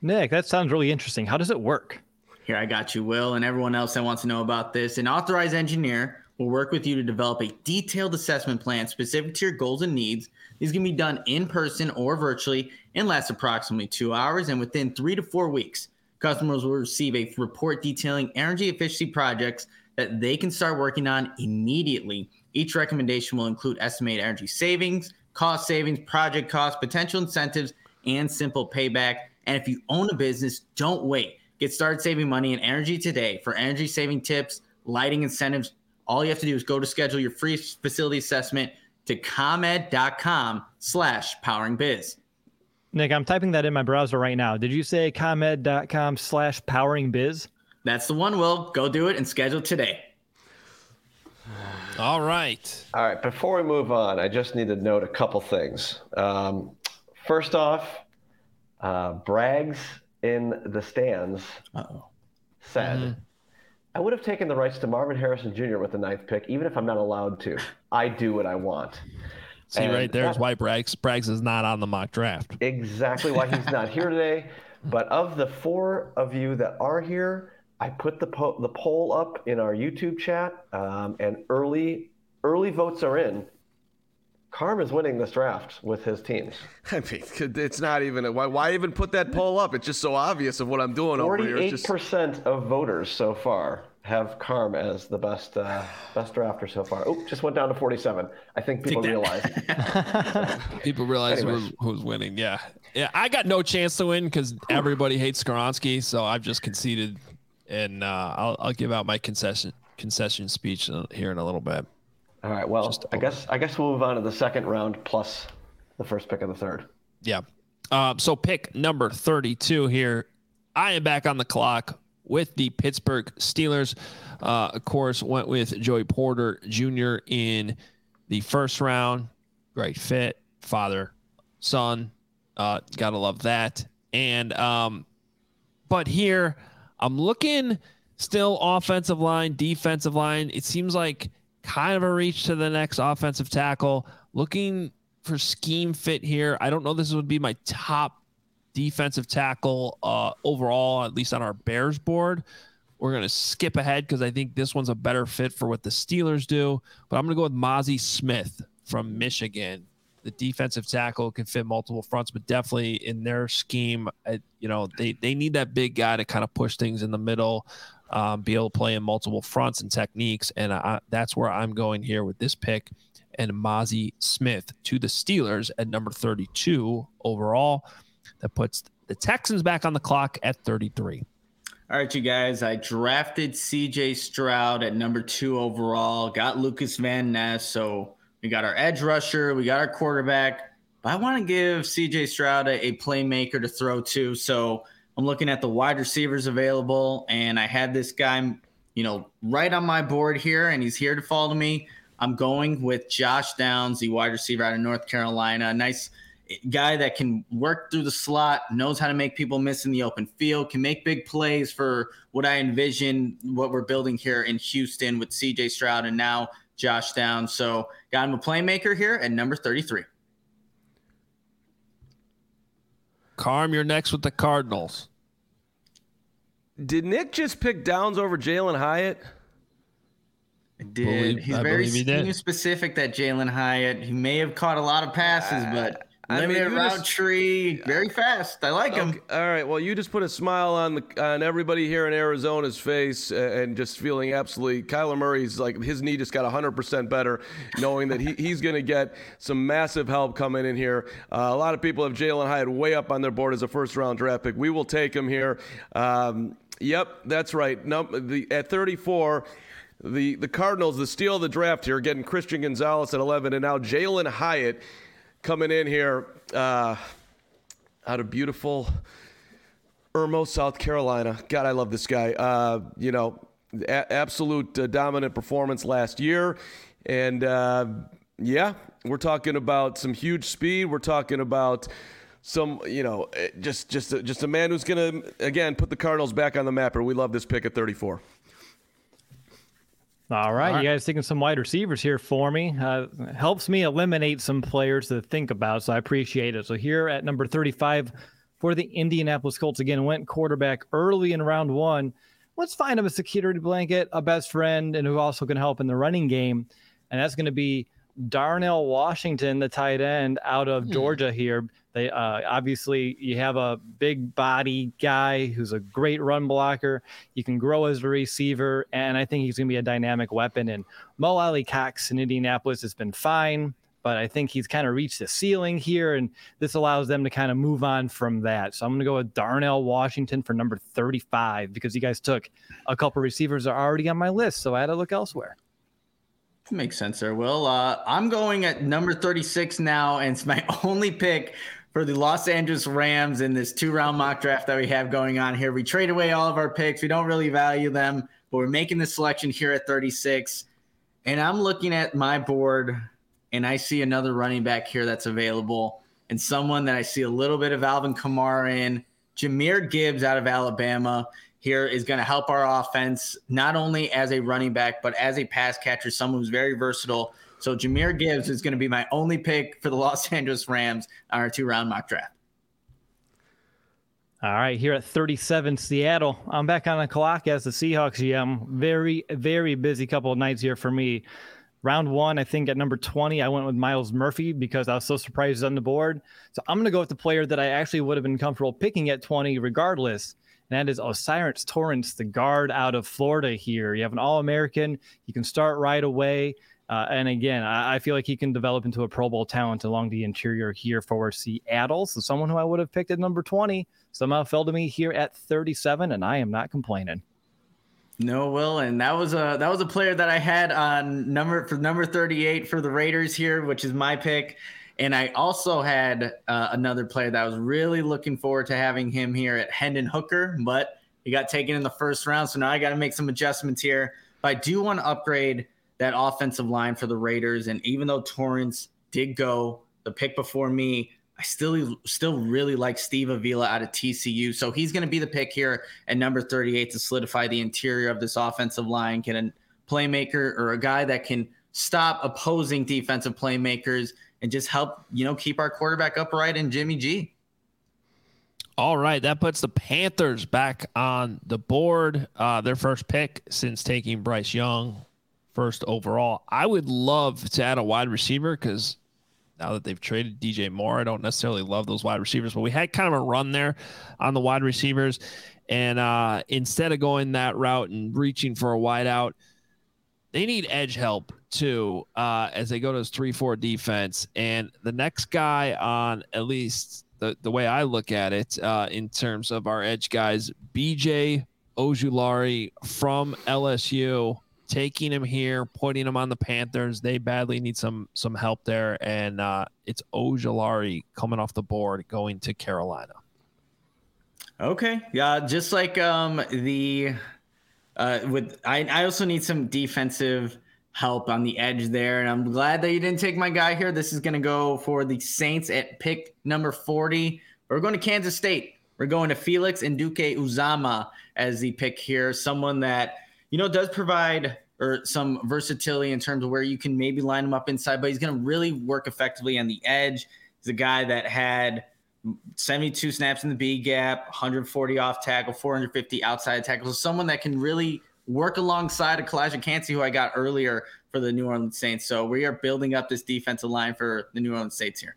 Nick, that sounds really interesting. How does it work? Here, I got you, Will, and everyone else that wants to know about this. An authorized engineer will work with you to develop a detailed assessment plan specific to your goals and needs. These can be done in person or virtually and last approximately two hours. And within three to four weeks, customers will receive a report detailing energy efficiency projects that they can start working on immediately. Each recommendation will include estimated energy savings, cost savings, project costs, potential incentives, and simple payback. And if you own a business, don't wait. Get started saving money and energy today. For energy saving tips, lighting incentives, all you have to do is go to schedule your free facility assessment to comed.com slash powering biz. Nick, I'm typing that in my browser right now. Did you say comed.com slash powering biz? That's the one, Will. Go do it and schedule today. All right. All right. Before we move on, I just need to note a couple things. Um, first off, uh, Brags in the stands Uh-oh. said, mm-hmm. I would have taken the rights to Marvin Harrison Jr. with the ninth pick, even if I'm not allowed to. I do what I want. See, and right there's that, why Braggs, Braggs is not on the mock draft. Exactly why he's not here today. But of the four of you that are here, I put the po- the poll up in our YouTube chat, um, and early early votes are in. Carm is winning this draft with his teams. I mean, it's not even a, why. Why even put that poll up? It's just so obvious of what I'm doing over here. Forty-eight It's just, percent of voters so far have Carm as the best uh, best drafter so far. Oh, just went down to forty-seven. I think people realize. People realize who, who's winning. Yeah, yeah. I got no chance to win because everybody hates Skoronski, so I've just conceded, and uh, I'll I'll give out my concession concession speech here in a little bit. All right. Well, I guess I guess we'll move on to the second round plus the first pick of the third. Yeah. Um, so pick number 32 here. I am back on the clock with the Pittsburgh Steelers. Uh, of course, went with Joey Porter Jr. in the first round. Great fit, father, son. Uh, gotta love that. And um, but here I'm looking still offensive line, defensive line. It seems like kind of a reach to the next offensive tackle. Looking for scheme fit here. I don't know this would be my top defensive tackle uh, overall, at least on our Bears board. We're going to skip ahead because I think this one's a better fit for what the Steelers do. But I'm going to go with Mazi Smith from Michigan. The defensive tackle can fit multiple fronts, but definitely in their scheme, you know, they, they need that big guy to kind of push things in the middle, um, be able to play in multiple fronts and techniques. And I, that's where I'm going here with this pick and Mazi Smith to the Steelers at number 32 overall. That puts the Texans back on the clock at 33. All right, you guys. I drafted CJ Stroud at number two overall. Got Lucas Van Ness. So we got our edge rusher. We got our quarterback. But I want to give CJ Stroud a, a playmaker to throw to. So I'm looking at the wide receivers available, and I had this guy, you know, right on my board here, and he's here to follow me. I'm going with Josh Downs, the wide receiver out of North Carolina. Nice guy that can work through the slot, knows how to make people miss in the open field, can make big plays for what I envision what we're building here in Houston with CJ Stroud and now Josh Downs. So got him a playmaker here at number 33. Carm, you're next with the Cardinals. did Nick just pick Downs over Jalin Hyatt? I did. Believe- He's I very he did. specific, that Jalin Hyatt. He may have caught a lot of passes, ah. but I mean, limited you route just- tree, very fast. I like him. Okay, all right. Well, you just put a smile on the on everybody here in Arizona's face, uh, and just feeling absolutely. Kyler Murray's like his knee just got 100 percent better, knowing that he, he's going to get some massive help coming in here. Uh, a lot of people have Jalin Hyatt way up on their board as a first round draft pick. We will take him here. Um, yep, that's right. Num- the, at 34. The, the Cardinals, the steal of the draft here, getting Christian Gonzalez at 11, and now Jalin Hyatt coming in here uh, out of beautiful Irmo, South Carolina. God, I love this guy. Uh, you know, a- absolute uh, dominant performance last year. And uh, yeah, we're talking about some huge speed. We're talking about some, you know, eh, just just a, just a man who's to again put the Cardinals back on the map. Or we love this pick at 34. All right, you guys taking some wide receivers here for me. Uh, helps me eliminate some players to think about, so I appreciate it. So here at number 35 for the Indianapolis Colts again, went quarterback early in round one. Let's find him a security blanket, a best friend, and who also can help in the running game, and that's going to be Darnell Washington, the tight end out of Georgia here. They uh, obviously you have a big body guy who's a great run blocker. You can grow as a receiver, and I think he's going to be a dynamic weapon. And Mo Alie-Cox in Indianapolis has been fine, but I think he's kind of reached the ceiling here, and this allows them to kind of move on from that. So I'm going to go with Darnell Washington for number 35 because you guys took a couple receivers that are already on my list, so I had to look elsewhere. Makes sense there, Will. Uh, I'm going at number 36 now, and it's my only pick for the Los Angeles Rams in this two round mock draft that we have going on here. We trade away all of our picks. We don't really value them, but we're making the selection here at 36. And I'm looking at my board, and I see another running back here that's available, and someone that I see a little bit of Alvin Kamara in. Jahmyr Gibbs out of Alabama here is going to help our offense, not only as a running back, but as a pass catcher, someone who's very versatile. So Jahmyr Gibbs is going to be my only pick for the Los Angeles Rams on our two round mock draft. All right, here at 37, Seattle. I'm back on the clock as the Seahawks GM. Very, very busy couple of nights here for me. round one, I think at number 20, I went with Myles Murphy because I was so surprised on the board. So I'm going to go with the player that I actually would have been comfortable picking at 20 regardless. And that is O'Cyrus Torrence, the guard out of Florida here. You have an All American. You can start right away. Uh, and again, I, I, feel like he can develop into a Pro Bowl talent along the interior here for Seattle. So someone who I would have picked at number 20 somehow fell to me here at 37, and I am not complaining. No, Will, and that was a that was a player that I had on number for number 38 for the Raiders here, which is my pick. And I also had uh, another player that I was really looking forward to having him here at Hendon Hooker, but he got taken in the first round. So now I got to make some adjustments here. But I do want to upgrade that offensive line for the Raiders. And even though Torrence did go the pick before me, I still still really like Steve Avila out of TCU. So he's going to be the pick here at number 38 to solidify the interior of this offensive line. Get a playmaker or a guy that can stop opposing defensive playmakers and just help, you know, keep our quarterback upright and Jimmy G. All right, that puts the Panthers back on the board. Uh, their first pick since taking Bryce Young first overall. I would love to add a wide receiver because now that they've traded DJ Moore, I don't necessarily love those wide receivers, but we had kind of a run there on the wide receivers. And uh, instead of going that route and reaching for a wide out, they need edge help too uh, as they go to this 3 4 defense. And the next guy on at least the, the way I look at it uh, in terms of our edge guys, BJ Ojulari from LSU taking him here, putting him on the Panthers. They badly need some some help there, and uh, it's Ojulari coming off the board, going to Carolina. Okay, yeah, just like um, the uh, with I, I also need some defensive help on the edge there, and I'm glad that you didn't take my guy here. This is going to go for the Saints at pick number forty. We're going to Kansas State. We're going to Felix Anudike-Uzomah as the pick here, someone that you know, does provide or some versatility in terms of where you can maybe line him up inside, but he's going to really work effectively on the edge. He's a guy that had 72 snaps in the B gap, 140 off tackle, 450 outside tackle. So someone that can really work alongside a Calijah Kancey, who I got earlier for the New Orleans Saints. So we are building up this defensive line for the New Orleans Saints here.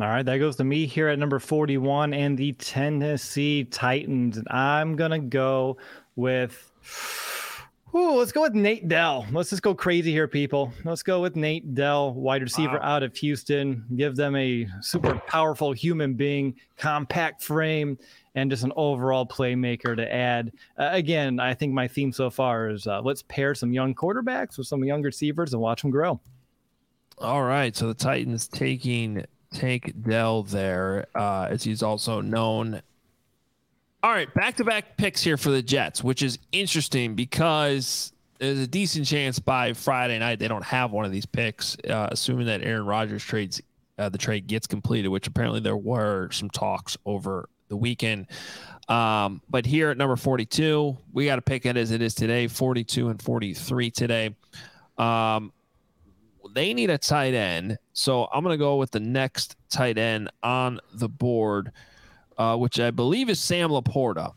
All right, that goes to me here at number 41 and the Tennessee Titans. And I'm going to go with. Ooh, let's go with Nate Dell. Let's just go crazy here, people. Let's go with Nate Dell, wide receiver wow. out of Houston. Give them a super powerful human being, compact frame, and just an overall playmaker to add. Uh, again, I think my theme so far is uh, let's pair some young quarterbacks with some young receivers and watch them grow. All right. So the Titans taking Tank Dell there, uh, as he's also known. All right, back to back picks here for the Jets, which is interesting because there's a decent chance by Friday night they don't have one of these picks, uh, assuming that Aaron Rodgers trades uh, the trade gets completed, which apparently there were some talks over the weekend. Um, but here at number 42, we got to pick it as it is today 42 and 43 today. Um, they need a tight end. So I'm going to go with the next tight end on the board, uh, which I believe is Sam LaPorta.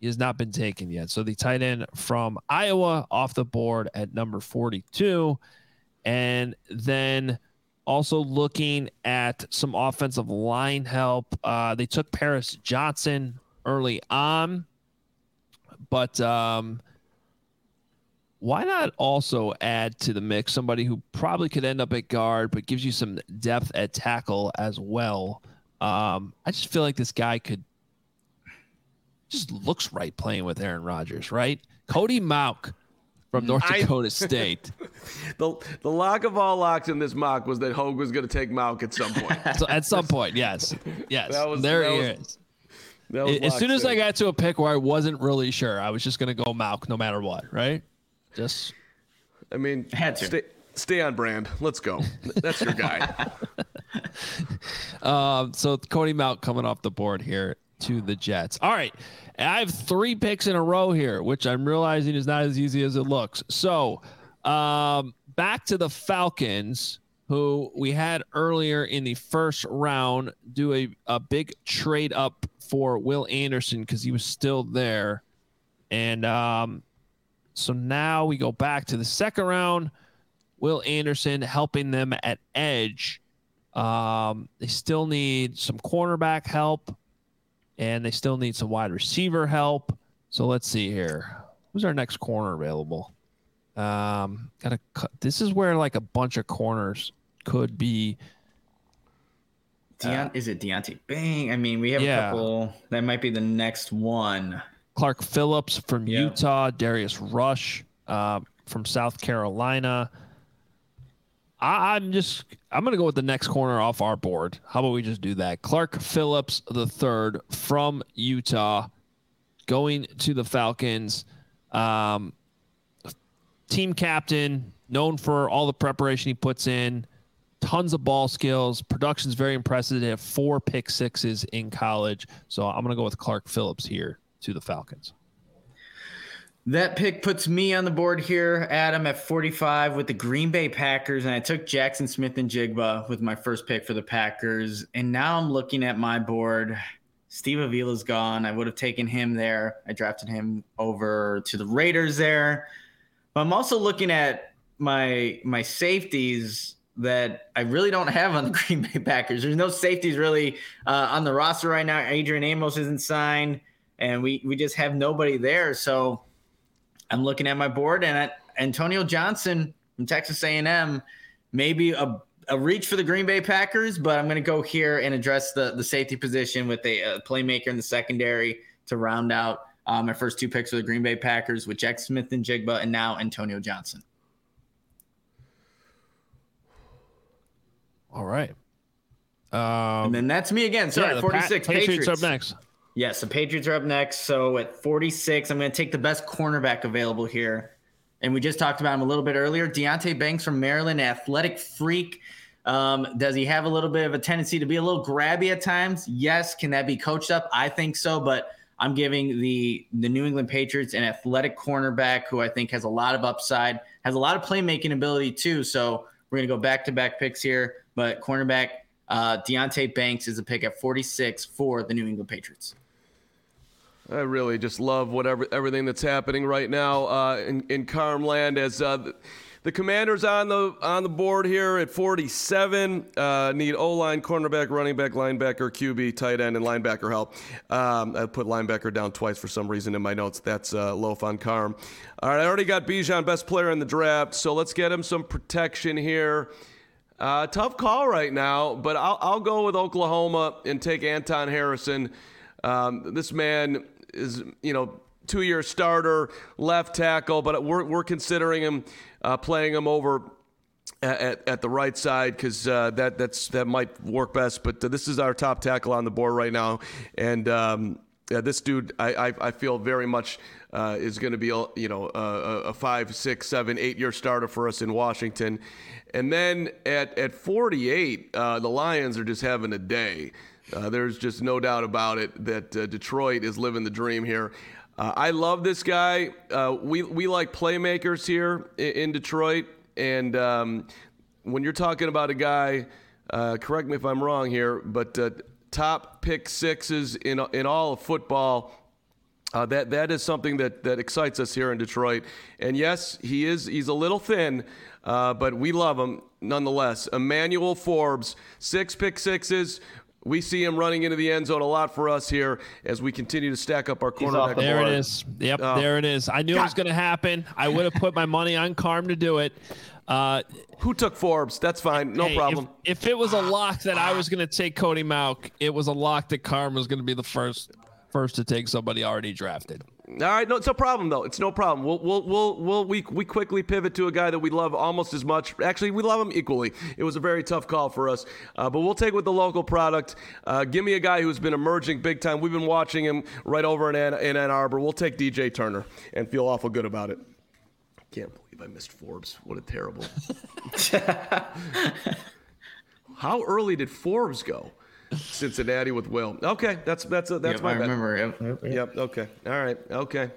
He has not been taken yet. So the tight end from Iowa off the board at number 42. And then also looking at some offensive line help. Uh, they took Paris Johnson early on, but um, why not also add to the mix somebody who probably could end up at guard, but gives you some depth at tackle as well? Um, I just feel like this guy could just looks right playing with Aaron Rodgers, right? Cody Mauch from North Dakota I, State. the the lock of all locks in this mock was that Hoge was going to take Mauch at some point. so at some point, yes, yes. That was, there that he was, is. As soon as I got to a pick where I wasn't really sure, I was just going to go Mauch no matter what, right? Just, I mean, had to. Stay, stay on brand. Let's go. That's your guy. um, so Cody Mount coming off the board here to the Jets. All right. I have three picks in a row here, which I'm realizing is not as easy as it looks. So um, back to the Falcons, who we had earlier in the first round do a, a big trade up for Will Anderson because he was still there. And um, So now we go back to the second round. Will Anderson helping them at edge. Um, they still need some cornerback help, and they still need some wide receiver help. So let's see here. Who's our next corner available? Um, gotta. cut- This is where like a bunch of corners could be. Deont- is it Deonte Banks? I mean, we have Yeah. a couple. That might be the next one. Clark Phillips from Yeah. Utah, Darius Rush uh, from South Carolina. I, I'm just I'm gonna go with the next corner off our board. How about we just do that? Clark Phillips the third from Utah, going to the Falcons. Um, team captain, known for all the preparation he puts in, tons of ball skills. Production's very impressive. They have four pick sixes in college, so I'm gonna go with Clark Phillips here to the Falcons. That pick puts me on the board here, Adam, at 45 with the Green Bay Packers. And I took Jackson Smith-Njigba with my first pick for the Packers. And now I'm looking at my board. Steve Avila's gone. I would have taken him there. I drafted him over to the Raiders there. But I'm also looking at my my safeties that I really don't have on the Green Bay Packers. There's no safeties really uh, on the roster right now. Adrian Amos isn't signed, and we we just have nobody there. So I'm looking at my board, and at Antonio Johnson from Texas A&M, maybe a, a reach for the Green Bay Packers, but I'm going to go here and address the the safety position with a, a playmaker in the secondary to round out uh, my first two picks for the Green Bay Packers with Jack Smith-Njigba, and now Antonio Johnson. All right. Um, and then that's me again. Sorry, yeah, the Pa- 46 Patriots, Patriots. up next. Yes, the Patriots are up next. So at 46, I'm going to take the best cornerback available here. And we just talked about him a little bit earlier. Deonte Banks from Maryland, athletic freak. Um, does he have a little bit of a tendency to be a little grabby at times? Yes. Can that be coached up? I think so. But I'm giving the the New England Patriots an athletic cornerback who I think has a lot of upside, has a lot of playmaking ability too. So we're going to go back to back picks here. But cornerback uh, Deonte Banks is a pick at 46 for the New England Patriots. I really just love whatever everything that's happening right now uh, in in Carmland as uh, the, the Commanders on the on the board here at 47 uh, need O line, cornerback, running back, linebacker, QB, tight end, and linebacker help. Um, I put linebacker down twice for some reason in my notes. That's uh, Loaf on Carm. All right, I already got Bijan best player in the draft, so let's get him some protection here. Uh, tough call right now, but I'll, I'll go with Oklahoma and take Anton Harrison. Um, this man is, you know, two-year starter, left tackle, but we're, we're considering him uh, playing him over at, at the right side because uh, that that's that might work best. But uh, this is our top tackle on the board right now, and um, yeah, this dude I, I, I feel very much uh, is going to be you know a, a five, six, seven, eight year starter for us in Washington. And then at at 48, uh, the Lions are just having a day. Uh, there's just no doubt about it that uh, Detroit is living the dream here. Uh, I love this guy. Uh, we we like playmakers here in, in Detroit, and um, when you're talking about a guy, uh, correct me if I'm wrong here, but uh, top pick sixes in in all of football. That that is something that, that excites us here in Detroit. And yes, he is he's a little thin, but we love him nonetheless. Emmanuel Forbes, six pick sixes. We see him running into the end zone a lot for us here as we continue to stack up our off cornerback. the There it board. Yep, Oh. there it is. I knew it was going to happen. I would have put my money on Carm to do it. Uh, Who took Forbes? That's fine, no hey, problem. If, if it was a lock that I was going to take Cody Mauch, it was a lock that Carm was going to be the first first to take somebody already drafted. All right, no, it's no problem though. It's no problem. We'll we'll we'll, we'll we we quickly pivot to a guy that we love almost as much. Actually, we love him equally. It was a very tough call for us, uh, but we'll take with the local product. Uh, give me a guy who's been emerging big time. We've been watching him right over in Ann, in Ann Arbor. We'll take DJ Turner and feel awful good about it. Can't believe I missed Forbes. What a terrible. How early did Forbes go? Cincinnati with Will. Okay, that's that's a, that's Yep, my I bet. remember. Yep, yep, yep. Yep. Okay. All right. Okay.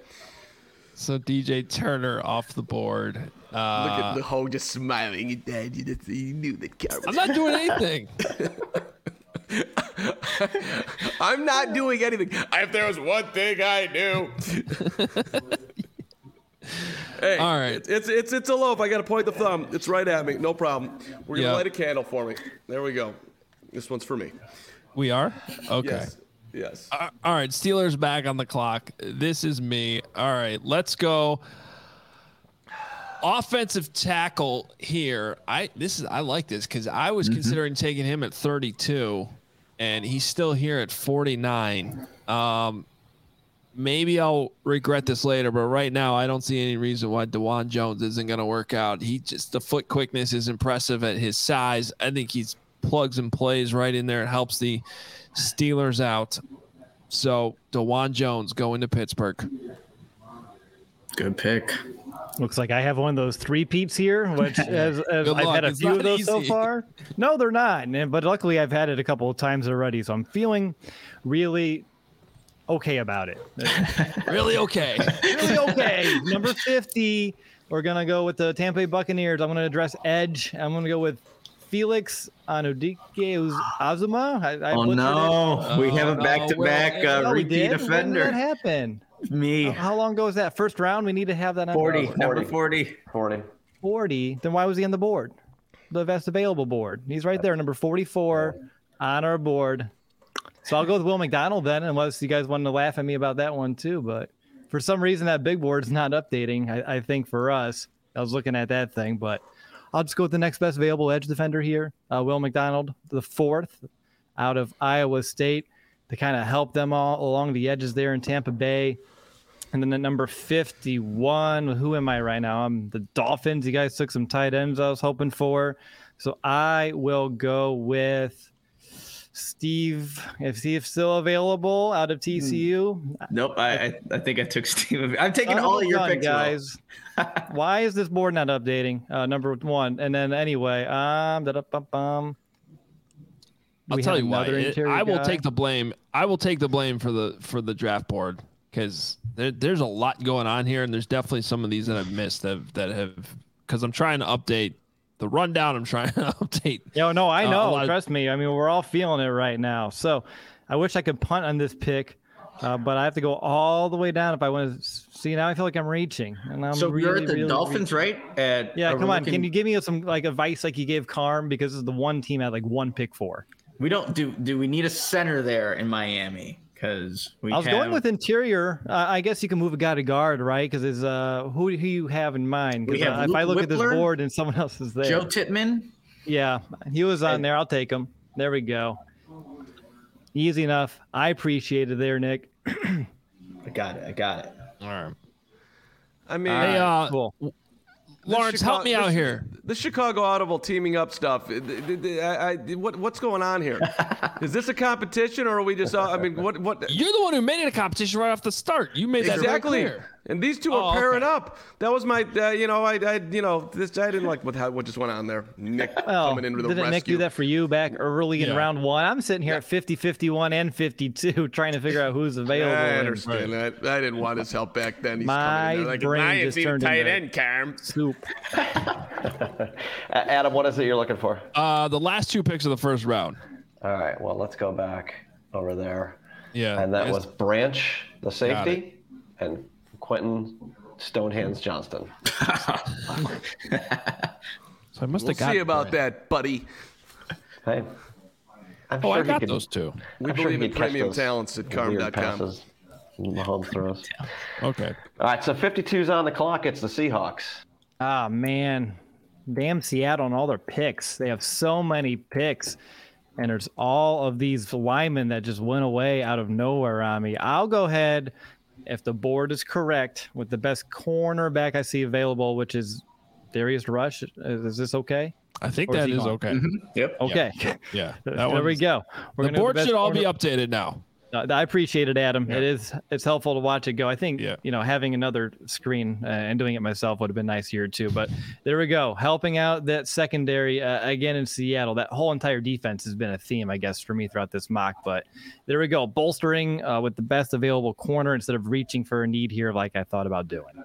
So DJ Turner off the board. Look Uh, at the hoe just smiling at that. You, just- you knew that Carmen. I'm not doing anything. I'm not doing anything. If there was one thing I knew. Hey, All right. It's, it's it's it's a loaf. I got to point the thumb. It's right at me. No problem. We're gonna Yeah. light a candle for me. There we go. This one's for me. We are okay. Yes. Yes. Uh, all right, Steelers back on the clock. This is me. All right, let's go. Offensive tackle here. I this is I like this because I was considering taking him at 32, and he's still here at 49. Um, maybe I'll regret this later, but right now I don't see any reason why Dawand Jones isn't going to work out. He just the foot quickness is impressive at his size. I think he's plugs and plays right in there. It helps the Steelers out. So Dawand Jones going to Pittsburgh. Good pick. Looks like I have one of those three peeps here, which as, as I've luck. had a It's few of not those so far. No, they're not. But luckily, I've had it a couple of times already, so I'm feeling really okay about it. Really okay. really okay. Number 50, we're going to go with the Tampa Bay Buccaneers. I'm going to address Edge. I'm going to go with Felix Anudike Azuma. I, I Oh butchered it. no, we have a back-to-back well, uh, No, repeat did? When did offender. that happen? Me, How long ago was that? First round? We need to have that on 40, Uh, number 40. 40. 40. 40. Then why was he on the board? The best available board. He's right there, number 44 on our board. So I'll go with Will McDonald then, unless you guys wanted to laugh at me about that one too. But for some reason, that big board's not updating. I, I think for us, I was looking at that thing, but I'll just go with the next best available edge defender here, uh, Will McDonald, the fourth out of Iowa State, to kind of help them all along the edges there in Tampa Bay. And then at number 51, who am I right now? I'm the Dolphins. You guys took some tight ends I was hoping for. So I will go with Steve, if he's still available out of TCU. Nope, I, I I think I took Steve. I'm taking Son all of your gun, picks, guys. Why is this board not updating? Uh, number one. And then anyway, um, da-da-bum-bum. I'll We tell have you what. another it- interior I will guy. take the blame. I will take the blame for the for the draft board because there, there's a lot going on here, and there's definitely some of these that I've missed that that have because I'm trying to update the rundown. I'm trying to update. Yeah, no, I Uh, a know. of- Trust me. I mean, we're all feeling it right now. So I wish I could punt on this pick, uh, but I have to go all the way down if I want to see. Now I feel like I'm reaching, and I'm So really, you're at the really Dolphins, reaching. right? At, Yeah, come on. Can you give me some like advice like you gave Carm because this is the one team I had like one pick for. We don't do. Do we need a center there in Miami? Because we I was have, going with interior. Uh, I guess you can move a guy to guard, right? Because is uh who who you have in mind? 'Cause, We have uh, if I Luke look at this board and someone else is there, Joe Tippmann. yeah, he was on there. I'll take him. There we go. Easy enough. I appreciate it there, Nick. I got it. I got it. All right. I mean, Hey, uh, Cool. Lawrence, help me out here. The Chicago Audible teaming up stuff. I, I, what, what's going on here? Is this a competition, or are we just? Uh, I mean, what? What? You're the one who made it a competition right off the start. You made that Exactly. clear. And these two Oh, are pairing okay. up. That was my, uh, you know, I, I, you know, this I didn't like what how, what just went on there. Nick Well, coming in with a didn't Nick rescue. do that for you back early in Yeah. round one? I'm sitting here at 50, 51, and 52 trying to figure out who's available. I and understand that. I didn't want his help back then. He's My coming in there like, brain I ain't just turned tight into- end, Carm. Scoop. A- Adam, what is it you're looking for? Uh, the last two picks of the first round. All right, well, let's go back over there. Yeah. And that was Branch, the safety, and Quentin Stonehands Johnston. So I must We'll have got see about that, buddy. Hey. I'm Oh, I he got could- those two. We I'm sure believe he in could catch premium those talents at weird carm.com. passes Mahomes throws. Okay. All right, so 52's on the clock. It's the Seahawks. Ah, man. Damn Seattle and all their picks. They have so many picks. And there's all of these linemen that just went away out of nowhere on me. I'll go ahead, if the board is correct, with the best cornerback I see available, which is Darius Rush. Is is this okay? I think Or is that he is gone? okay. Mm-hmm. Yep. Okay. Yeah. That there we go. We're The board best should all be updated now. I appreciate it, Adam. It is it's helpful to watch it go. I think Yeah. you know having another screen uh, and doing it myself would have been nice here too. But there we go, helping out that secondary uh, again in Seattle. That whole entire defense has been a theme, I guess, for me throughout this mock. But there we go, bolstering uh, with the best available corner instead of reaching for a need here like I thought about doing.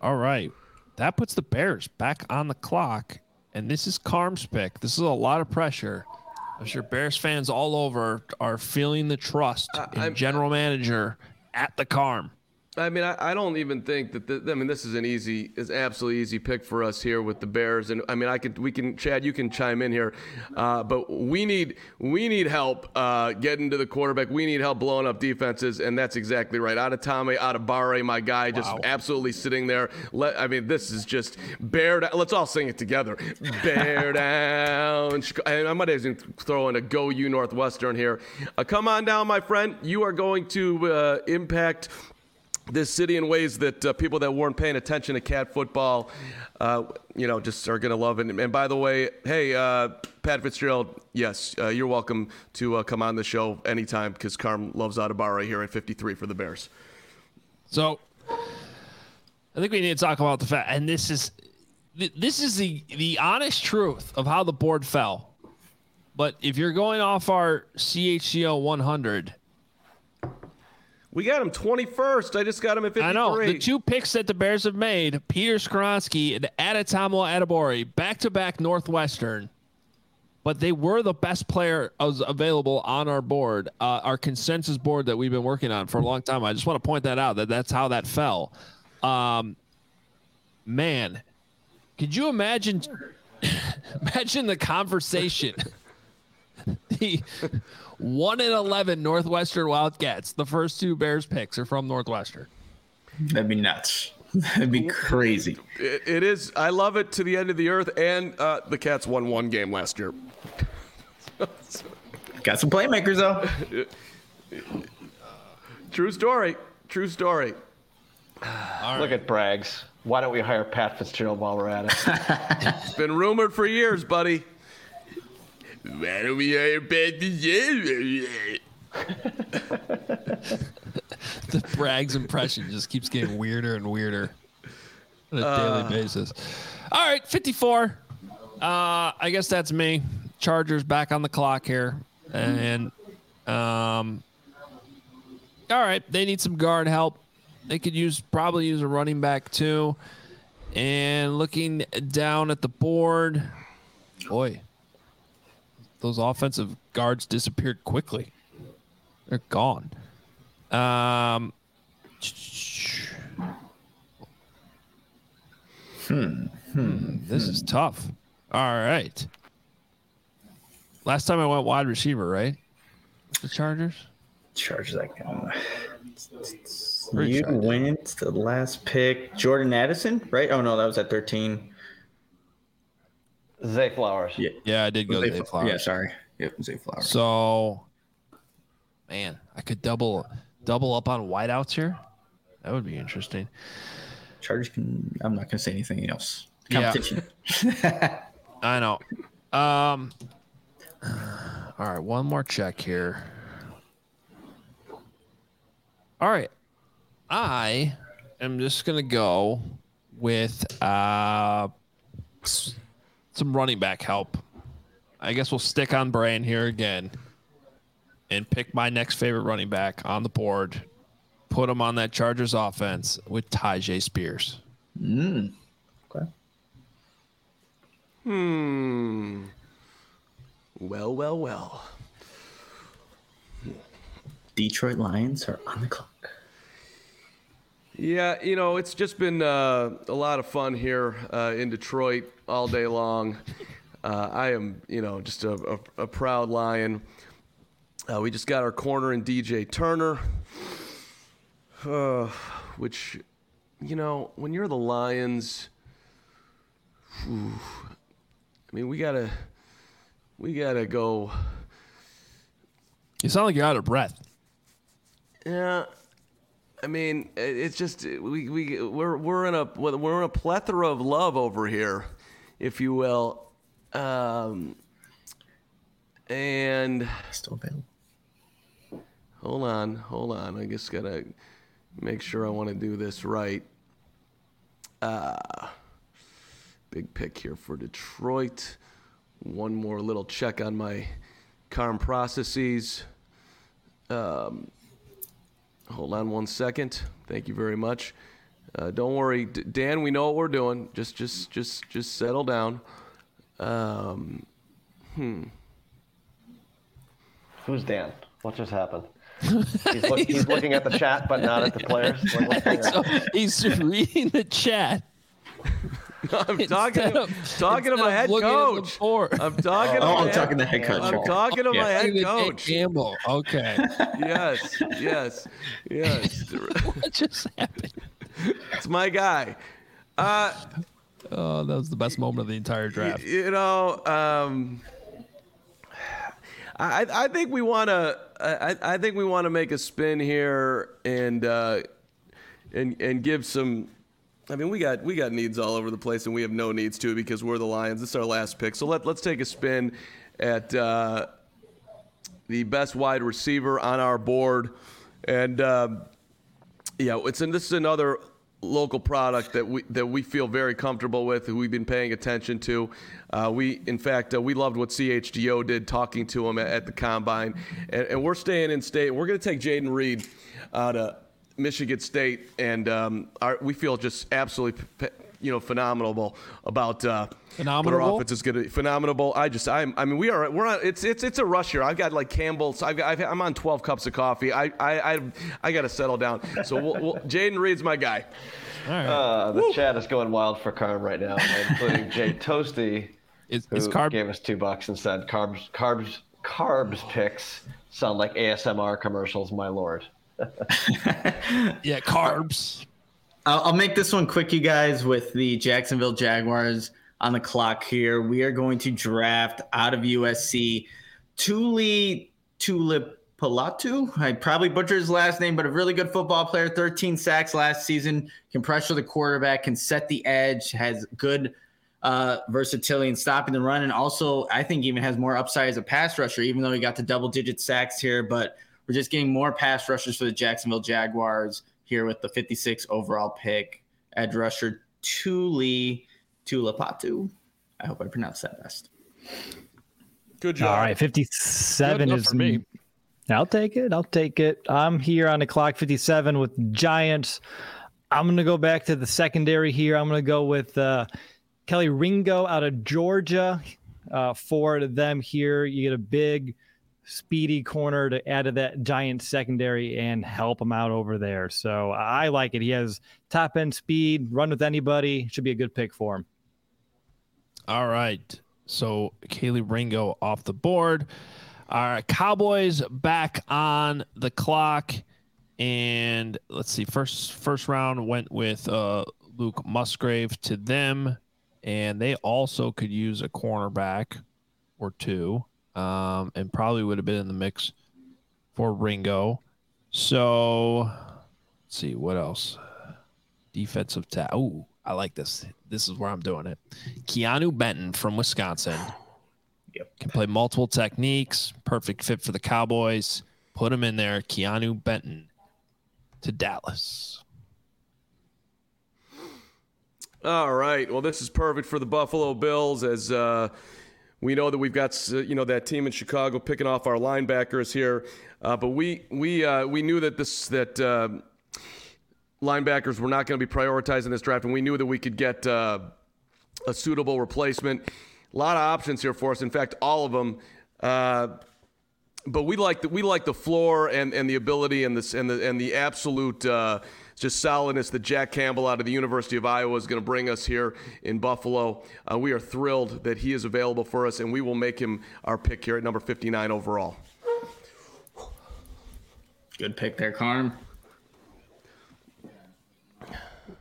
All right. That puts the Bears back on the clock. And this is Carm's pick. This is a lot of pressure. I'm sure Bears fans all over are feeling the trust in I'm- general manager at the Carm. I mean, I, I don't even think that. The, I mean, this is an easy, is absolutely easy pick for us here with the Bears. And I mean, I could, we can, Chad, you can chime in here, uh, but we need, we need help uh, getting to the quarterback. We need help blowing up defenses, and that's exactly right. Adetomiwa Adebawore, my guy, just wow. absolutely sitting there. Let, I mean, this is just bear down. Let's all sing it together. Bear down. I might even throw in a go you Northwestern here. Uh, come on down, my friend. You are going to uh, impact this city in ways that uh, people that weren't paying attention to cat football, uh, you know, just are going to love it. And, by the way, hey, uh, Pat Fitzgerald, yes, uh, you're welcome to uh, come on the show anytime because Carm loves Adebawore here at 53 for the Bears. So I think we need to talk about the fact, and this is this is the the honest truth of how the board fell. But if you're going off our CHGO 100, we got him 21st. I just got him at 53. I know. The two picks that the Bears have made, Peter Skoronski and Adetomiwa Adebawore, back-to-back Northwestern. But they were the best player available on our board, uh, our consensus board that we've been working on for a long time. I just want to point that out, that that's how that fell. Um, man, could you imagine imagine the conversation the one in eleven Northwestern Wildcats. The first two Bears picks are from Northwestern. That'd be nuts. That'd be crazy. it, it is. I love it to the end of the earth. And uh, the Cats won one game last year. Got some playmakers though. True story. True story. Look at Braggs. Why don't we hire Pat Fitzgerald while we're at it? it's been rumored for years, buddy. Why don't we hire Pat Fitzgerald? the Braggs impression just keeps getting weirder and weirder on a uh, daily basis. All right, 54. Uh, I guess that's me. Chargers back on the clock here. And um all right, they need some guard help. They could use probably use a running back too. And looking down at the board, boy, those offensive guards disappeared quickly. They're gone. Um, hmm, hmm, this is tough. All right. Last time I went wide receiver, right? The Chargers. Chargers. That you sure went the last pick, Jordan Addison, right? Oh no, that was at thirteen. Zay Flowers. Yeah, yeah, I did go Zay, Zay Flowers. Yeah, sorry. Yep, Zay Flowers. So, man, I could double double up on wideouts here. That would be interesting. Chargers can. I'm not gonna say anything else. Competition. Yeah. I know. Um. All right, one more check here. All right, I am just gonna go with uh some running back help. I guess we'll stick on Brain here again and pick my next favorite running back on the board. Put him on that Chargers offense with Tyjae Spears. Mm. Okay. Hmm. Well, well, well. Detroit Lions are on the clock. Yeah, you know, it's just been uh, a lot of fun here uh, in Detroit all day long. Uh, I am, you know, just a, a, a proud lion. Uh, we just got our corner in DJ Turner, uh, which, you know, when you're the Lions, whew, I mean, we gotta, we gotta go. You sound like you're out of breath. Yeah, I mean, it's just we we we're we're in a we're in a plethora of love over here, if you will, um, and still available. Hold on, hold on. I just gotta make sure I want to do this right. Uh, big pick here for Detroit. One more little check on my Carm processes. Um, Hold on one second. Thank you very much. Uh, don't worry, D- Dan. We know what we're doing. Just, just, just, just settle down. Um, hmm. Who's Dan? What just happened? He's, look, he's looking at the chat, but not at the players. Like, what's going So he's reading the chat. I'm talking, of- talking to my head looking at the coach. I'm talking. to Oh, my I'm head- talking to head coach. I'm talking to Yeah. my head coach. Campbell. Okay. Yes, yes, yes. what just happened? It's my guy. Uh, Oh, that was the best moment of the entire draft. you know, um, I I think we want to I I think we want to make a spin here and uh, and and give some. I mean, we got we got needs all over the place, and we have no needs too because we're the Lions. This is our last pick, so let let's take a spin at uh, the best wide receiver on our board, and. Um, yeah, it's and this is another local product that we that we feel very comfortable with. Who we've been paying attention to. Uh, we, in fact, uh, we loved what CHGO did talking to him at, at the combine, and, and we're staying in state. We're going to take Jayden Reed out of Michigan State, and um, our, we feel just absolutely. You know, phenomenal about uh, what our Phenomenal? offense is going to be phenomenal. I just, I'm, I mean, we are, we're on. It's, it's, it's a rush here. I've got like Campbell's. I've got, I've, I'm on 12 cups of coffee. I, I, I, I got to settle down. So, we'll, we'll, Jayden Reed's my guy. Uh, the chat is going wild for Carm right now, including Jay Toasty, Is, who is carb gave us two bucks and said carbs, carbs, carbs picks sound like ASMR commercials, my lord. yeah carbs? I'll, I'll make this one quick, you guys, with the Jacksonville Jaguars on the clock here. We are going to draft out of USC Tuli Tulipalatu. I probably butchered his last name, but a really good football player. 13 sacks last season, can pressure the quarterback, can set the edge, has good uh, versatility in stopping the run, and also I think even has more upside as a pass rusher, even though he got to double digit sacks here. But we're just getting more pass rushers for the Jacksonville Jaguars here with the 56 overall pick. Edge rusher Tuli Tulapatu. I hope I pronounced that best. Good job. All right, 57 is for me. I'll take it. I'll take it. I'm here on the clock 57 with Giants. I'm going to go back to the secondary here. I'm going to go with uh, Kelee Ringo out of Georgia. Uh, for them here, you get a big, speedy corner to add to that Giant secondary and help him out over there. So I like it. He has top end speed, run with anybody. Should be a good pick for him. All right. So Kelee Ringo off the board. Right, Cowboys back on the clock, and let's see. First first round went with uh, Luke Musgrave to them, and they also could use a cornerback or two, um, and probably would have been in the mix for Ringo. So let's see what else. Defensive ta Oh, I like this. This is where I'm doing it. Keanu Benton from Wisconsin. Yep. Can play multiple techniques. Perfect fit for the Cowboys. Put him in there. Keanu Benton to Dallas. All right. Well, this is perfect for the Buffalo Bills as uh, we know that we've got uh, you know that team in Chicago picking off our linebackers here, uh, but we we uh, we knew that this that uh, linebackers were not going to be prioritized in this draft, and we knew that we could get uh, a suitable replacement. A lot of options here for us. In fact, all of them. Uh, but we like the we like the floor and, and the ability and this and the and the absolute just solidness that Jack Campbell out of the University of Iowa is going to bring us here in Buffalo. Uh, we are thrilled that he is available for us, and we will make him our pick here at number 59 overall. Good pick there, Carm.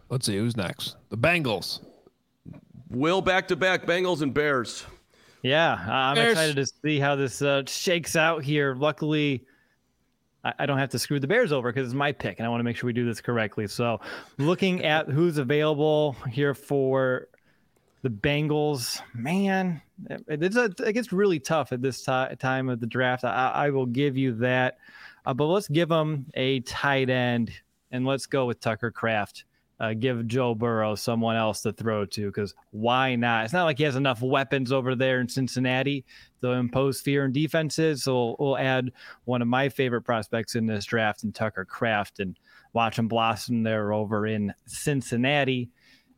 Let's see who's next. The Bengals. Will back to back Bengals and Bears. Yeah, I'm Bears. excited to see how this uh, shakes out here. Luckily, I, I don't have to screw the Bears over because it's my pick, and I want to make sure we do this correctly. So, looking at who's available here for the Bengals, man, it, it's a, it gets really tough at this ti- time of the draft. I, I will give you that, uh, but let's give them a tight end, and let's go with Tucker Kraft uh, give Joe Burrow someone else to throw to because why not? It's not like he has enough weapons over there in Cincinnati to impose fear in defenses. So we'll, we'll add one of my favorite prospects in this draft, and Tucker Kraft, and watch him blossom there over in Cincinnati.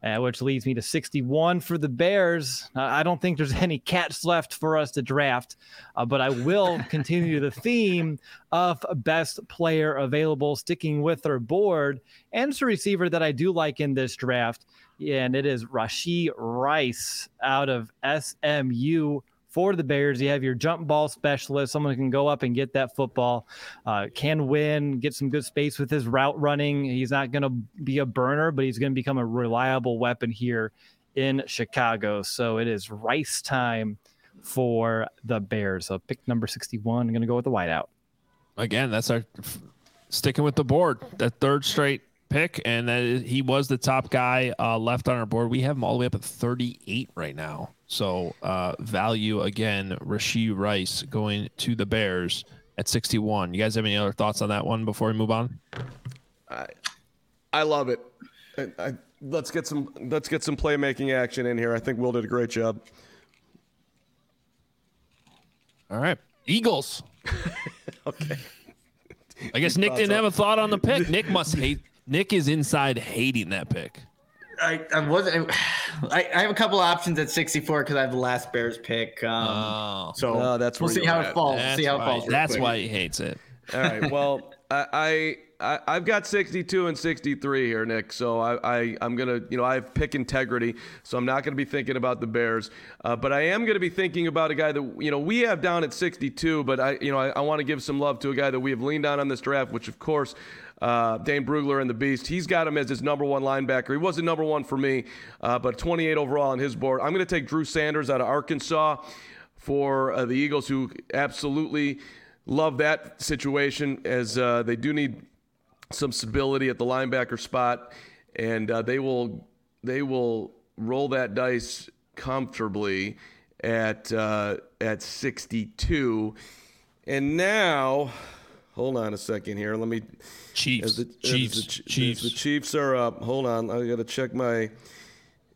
Uh, which leads me to 61 for the Bears. Uh, I don't think there's any cats left for us to draft, uh, but I will continue the theme of best player available, sticking with our board. And it's a receiver that I do like in this draft, and it is Rashee Rice out of SMU for the Bears. You have your jump ball specialist, someone who can go up and get that football, uh, can win, get some good space with his route running. He's not going to be a burner, but he's going to become a reliable weapon here in Chicago. So it is Rice time for the Bears. So pick number 61. I'm going to go with the whiteout. Again, that's our sticking with the board. That third straight pick, and that is, he was the top guy uh, left on our board. We have him all the way up at 38 right now. So uh, value again, Rashee Rice going to the Bears at 61. You guys have any other thoughts on that one before we move on? I, I love it. I, I, let's get some let's get some playmaking action in here. I think Will did a great job. All right, Eagles. okay. I guess Nick didn't have a thought on the pick. Nick must hate. Nick is inside hating that pick. I, I wasn't. I, I have a couple options at 64 because I have the last Bears pick. Um, Oh. so Oh, that's we'll see you're how at. it falls. That's see how it why, falls. that's quick. why he hates it. All right. Well, I, I I've got 62 and 63 here, Nick. So I, I I'm gonna you know I have pick integrity, so I'm not gonna be thinking about the Bears, uh, but I am gonna be thinking about a guy that you know we have down at 62, but I you know I, I want to give some love to a guy that we have leaned on on this draft, which of course. Uh, Dane Brugler and the Beast. He's got him as his number one linebacker. He wasn't number one for me, uh, but 28 overall on his board. I'm going to take Drew Sanders out of Arkansas for uh, the Eagles, who absolutely love that situation as uh, they do need some stability at the linebacker spot, and uh, they will they will roll that dice comfortably at uh, at 62. And now, hold on a second here. Let me. Chiefs. As the, as Chiefs. the, Chiefs. the Chiefs are up. Hold on. I got to check my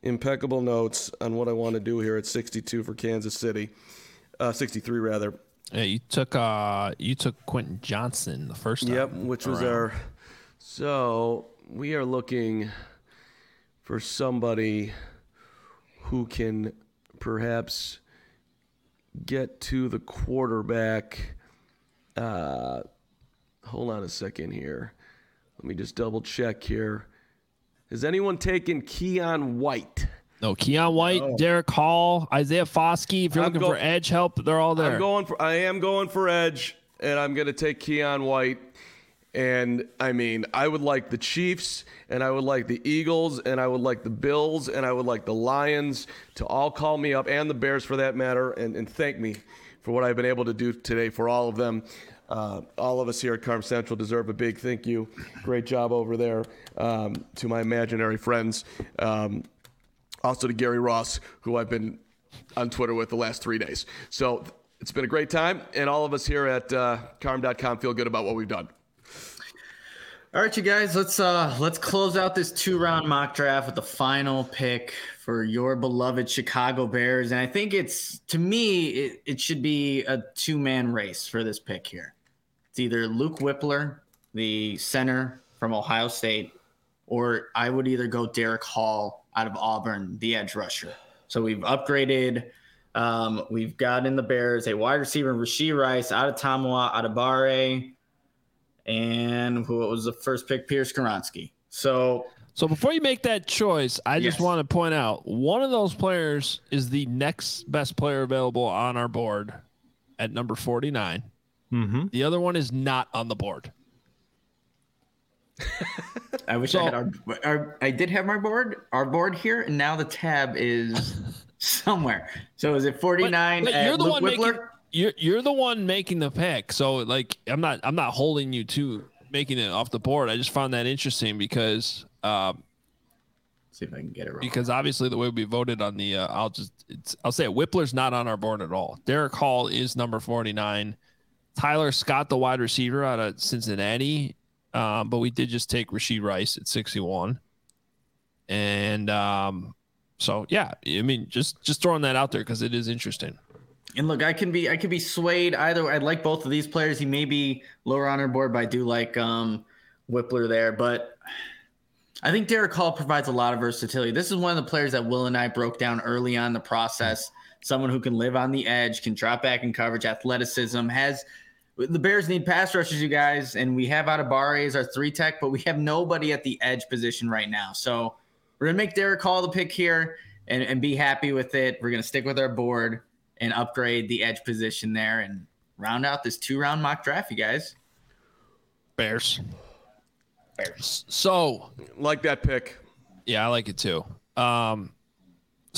impeccable notes on what I want to do here at 62 for Kansas City. Uh, 63 rather. Yeah, you took uh you took Quentin Johnston the first time. Yep, which was our. So we are looking for somebody who can perhaps get to the quarterback. Uh, hold on a second here. Let me just double check here. Has anyone taken Keion White? No, Keion White, Derick Hall, Isaiah Foskey. If you're I'm looking go- for edge help, they're all there. I'm going for. I am going for edge, and I'm going to take Keon White. And I mean, I would like the Chiefs, and I would like the Eagles, and I would like the Bills, and I would like the Lions to all call me up, and the Bears for that matter, and, and thank me for what I've been able to do today for all of them. Uh, all of us here at Carm Central deserve a big thank you. Great job over there um, to my imaginary friends. Um, also to Gary Ross, who I've been on Twitter with the last three days. So it's been a great time, and all of us here at uh, Carm.com feel good about what we've done. All right, you guys, let's uh let's close out this two-round mock draft with the final pick for your beloved Chicago Bears. And I think it's to me, it, it should be a two-man race for this pick here. It's either Luke Wypler, the center from Ohio State, or I would either go Derick Hall out of Auburn, the edge rusher. So we've upgraded. Um, we've got in the Bears a wide receiver, Rasheed Rice, out of Adetomiwa Adebawore and who was the first pick, Peter Skoronski. So So before you make that choice, I just want to point out one of those players is the next best player available on our board at number 49. Mm-hmm. The other one is not on the board. I wish So- I had our, our I did have my board, our board here, and now the tab is somewhere. So is it 49 but at you're the Luke one Wypler? making you're you're the one making the pick. So like I'm not I'm not holding you to making it off the board. I just found that interesting because um, see if I can get it right. because obviously the way we voted on the uh, I'll just it's I'll say it, Wypler's not on our board at all. Derick Hall is number 49. Tyler Scott, the wide receiver out of Cincinnati, um, but we did just take Rasheed Rice at 61. And um, so yeah, I mean just just throwing that out there because it is interesting. And look, I can be I can be swayed either. I like both of these players. He may be lower on our board, but I do like um Wypler there. But I think Derick Hall provides a lot of versatility. This is one of the players that Will and I broke down early on the process. Someone who can live on the edge, can drop back in coverage, athleticism, has the Bears need pass rushers, you guys, and we have Adebawore as our three tech, but we have nobody at the edge position right now. So we're gonna make Derick Hall the pick here and, and be happy with it. We're gonna stick with our board and upgrade the edge position there and round out this two round mock draft, you guys. Bears. Bears. So like that pick. Yeah, I like it too. Um,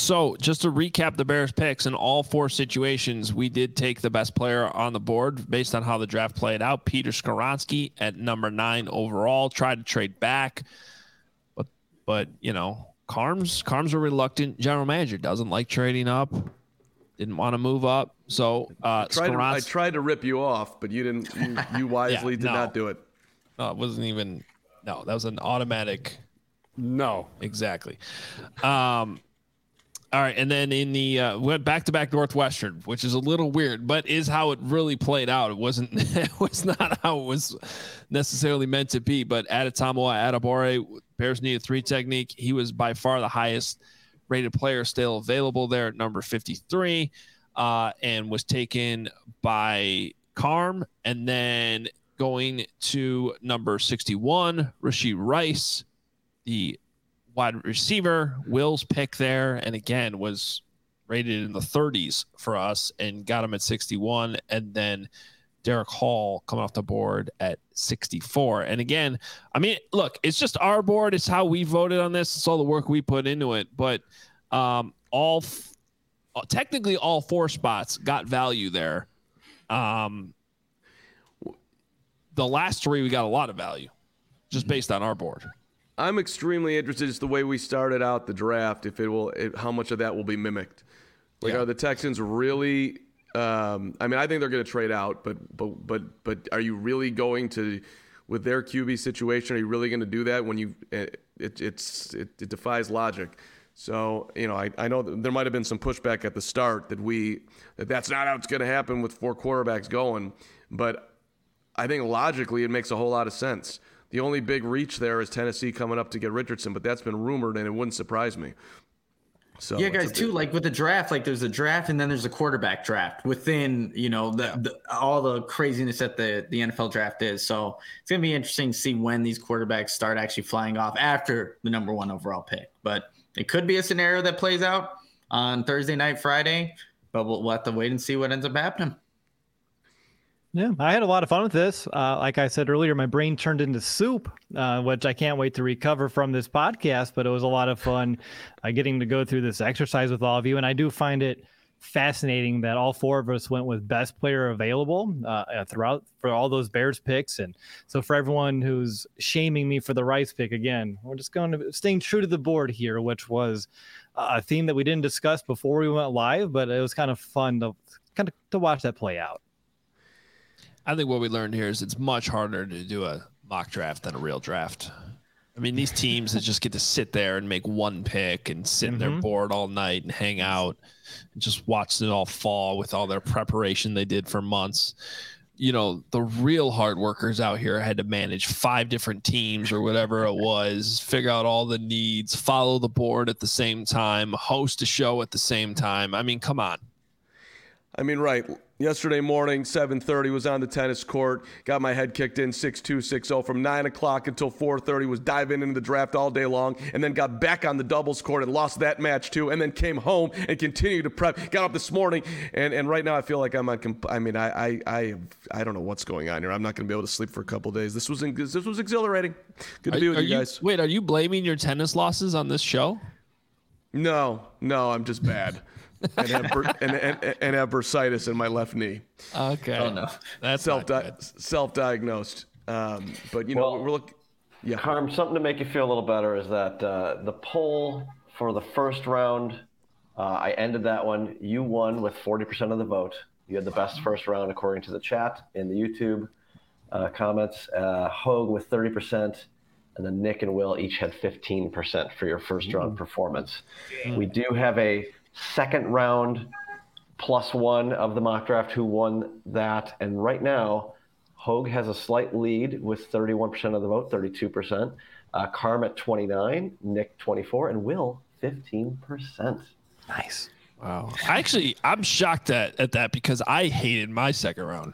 so just to recap the Bears picks in all four situations, we did take the best player on the board based on how the draft played out. Peter Skoronski at number nine overall tried to trade back, but but you know Carms Carms a reluctant general manager doesn't like trading up, didn't want to move up. So uh, I, tried to, I tried to rip you off, but you didn't. You, you wisely yeah, did no. not do it. No, it wasn't even. No, that was an automatic. No, exactly. Um, all right, and then in the uh, went back to back Northwestern, which is a little weird, but is how it really played out. It wasn't. It was not how it was necessarily meant to be. But Adetomiwa Adebawore, Bears needed three technique. He was by far the highest rated player still available there at number fifty three, uh, and was taken by Carm, and then going to number sixty one, Rashee Rice, the wide receiver, Will's pick there, and again was rated in the 30s for us and got him at 61. And then Derick Hall coming off the board at 64. And again, I mean, look, it's just our board. It's how we voted on this. It's all the work we put into it. But um, all f- technically all four spots got value there. Um, the last three we got a lot of value just based on our board. I'm extremely interested just the way we started out the draft. If it will, if, how much of that will be mimicked? Like, yeah. are the Texans really? Um, I mean, I think they're going to trade out, but but but but are you really going to, with their QB situation, are you really going to do that when you? It, it it's it, it defies logic. So you know, I, I know there might have been some pushback at the start that we that that's not how it's going to happen with four quarterbacks going, but I think logically it makes a whole lot of sense. The only big reach there is Tennessee coming up to get Richardson, but that's been rumored, and it wouldn't surprise me. So yeah, guys, too. Like with the draft, like there's a draft and then there's a quarterback draft within you know the, the, all the craziness that the the NFL draft is. So it's gonna be interesting to see when these quarterbacks start actually flying off after the number one overall pick. But it could be a scenario that plays out on Thursday night, Friday. But we'll, we'll have to wait and see what ends up happening. Yeah, I had a lot of fun with this. Uh, like I said earlier, my brain turned into soup, uh, which I can't wait to recover from this podcast. But it was a lot of fun uh, getting to go through this exercise with all of you. And I do find it fascinating that all four of us went with best player available uh, uh, throughout for all those Bears picks. And so for everyone who's shaming me for the Rice pick again, we're just going to staying true to the board here, which was a theme that we didn't discuss before we went live, but it was kind of fun to kind of to watch that play out. I think what we learned here is it's much harder to do a mock draft than a real draft. I mean, these teams that just get to sit there and make one pick and sit mm-hmm. in their mm-hmm. board all night and hang out and just watch it all fall with all their preparation they did for months. You know, the real hard workers out here had to manage five different teams or whatever it was, figure out all the needs, follow the board at the same time, host a show at the same time. I mean, come on. I mean, right Yesterday morning, 7:30 was on the tennis court. Got my head kicked in 6-2, 6-0 from 9 o'clock until 4:30. Was diving into the draft all day long, and then got back on the doubles court and lost that match too. And then came home and continued to prep. Got up this morning, and, and right now I feel like I'm on. Comp- I mean, I I I I don't know what's going on here. I'm not going to be able to sleep for a couple days. This was this was exhilarating. Good to are, be with you guys. wait, are you blaming your tennis losses on this show? No, no, I'm just bad and, have, and, and, and, have bursitis in my left knee. Okay. Oh no, that's self self diagnosed. Um, but you know, well, we're looking. Yeah. Carm, something to make you feel a little better is that uh, the poll for the first round, uh, I ended that one. You won with 40% of the vote. You had the best first round according to the chat in the YouTube uh, comments. Uh, Hoge with 30%, and then Nick and Will each had 15% for your first round performance. We do have a second round plus one of the mock draft who won that. And right now, Hoge has a slight lead with 31% of the vote, 32%. uh, Carm at 29, Nick 24, and Will 15%. Nice. Wow. Actually, I'm shocked at, at that because I hated my second round.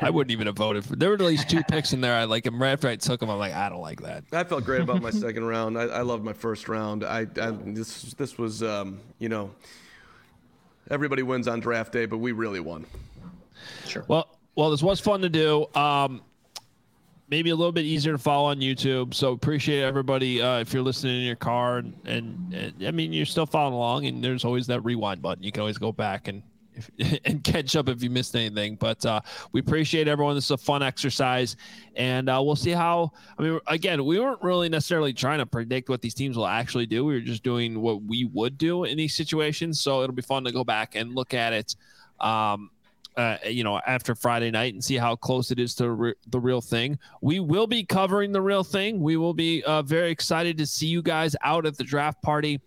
I wouldn't even have voted for. There were at least two picks in there. I like him right after I took him, I'm like, I don't like that. I felt great about my second round. I, I loved my first round. I, I this this was um, you know everybody wins on draft day, but we really won. Sure. Well, well, this was fun to do. Um, maybe a little bit easier to follow on YouTube. So appreciate everybody uh, if you're listening in your car and, and, and I mean you're still following along and there's always that rewind button. You can always go back and if, and catch up if you missed anything. But uh, we appreciate everyone. This is a fun exercise, and uh, we'll see how. I mean, again, we weren't really necessarily trying to predict what these teams will actually do. We were just doing what we would do in these situations. So it'll be fun to go back and look at it. Um, uh, you know, after Friday night and see how close it is to re- the real thing. We will be covering the real thing. We will be uh, very excited to see you guys out at the draft party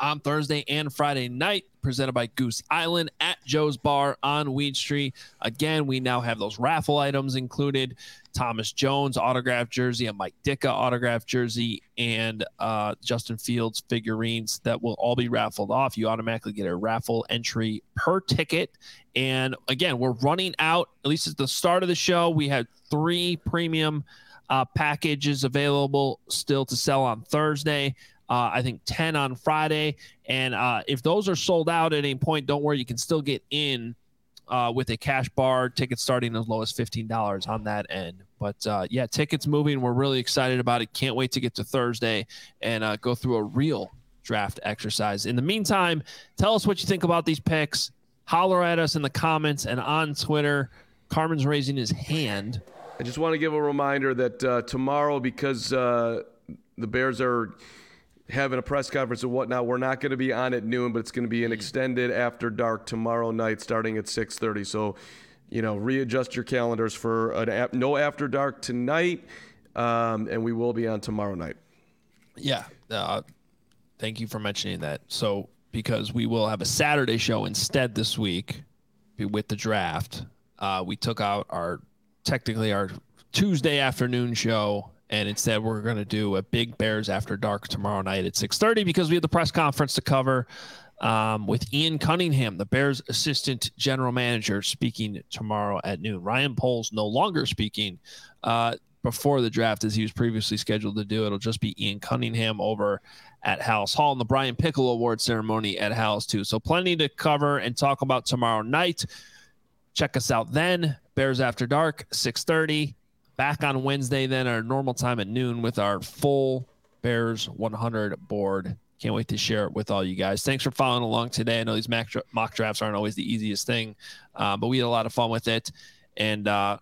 on Thursday and Friday night, presented by Goose Island at Joe's Bar on Weed Street. Again, we now have those raffle items included Thomas Jones autographed jersey, a Mike Ditka autographed jersey, and uh, Justin Fields figurines that will all be raffled off. You automatically get a raffle entry per ticket. And again, we're running out, at least at the start of the show, we had three premium uh, packages available still to sell on Thursday uh, I think 10 on Friday. And uh, if those are sold out at any point, don't worry, you can still get in uh, with a cash bar, ticket starting as low as $15 on that end. But uh, yeah, tickets moving. We're really excited about it. Can't wait to get to Thursday and uh, go through a real draft exercise. In the meantime, tell us what you think about these picks. Holler at us in the comments and on Twitter. Carman's raising his hand. I just want to give a reminder that uh, tomorrow, because uh, the Bears are having a press conference and whatnot. We're not going to be on at noon, but it's going to be an extended after dark tomorrow night, starting at 6:30. So, you know, readjust your calendars for an no after dark tonight, um, and we will be on tomorrow night. Yeah, uh, thank you for mentioning that. So, because we will have a Saturday show instead this week with the draft, uh, we took out our technically our Tuesday afternoon show and instead we're going to do a big bears after dark tomorrow night at 6.30 because we have the press conference to cover um, with ian cunningham the bears assistant general manager speaking tomorrow at noon. Ryan poles no longer speaking uh, before the draft as he was previously scheduled to do. It'll just be ian cunningham over at Halas Hall and the Brian Piccolo award ceremony at Halas too. So plenty to cover and talk about tomorrow night. Check us out then. Bears after dark 6.30 back on Wednesday, then our normal time at noon with our full Bears 100 board. Can't wait to share it with all you guys. Thanks for following along today. I know these mock drafts aren't always the easiest thing, uh, but we had a lot of fun with it. And uh,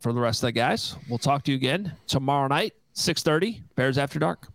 for the rest of the guys, we'll talk to you again tomorrow night, 6:30, Bears After Dark.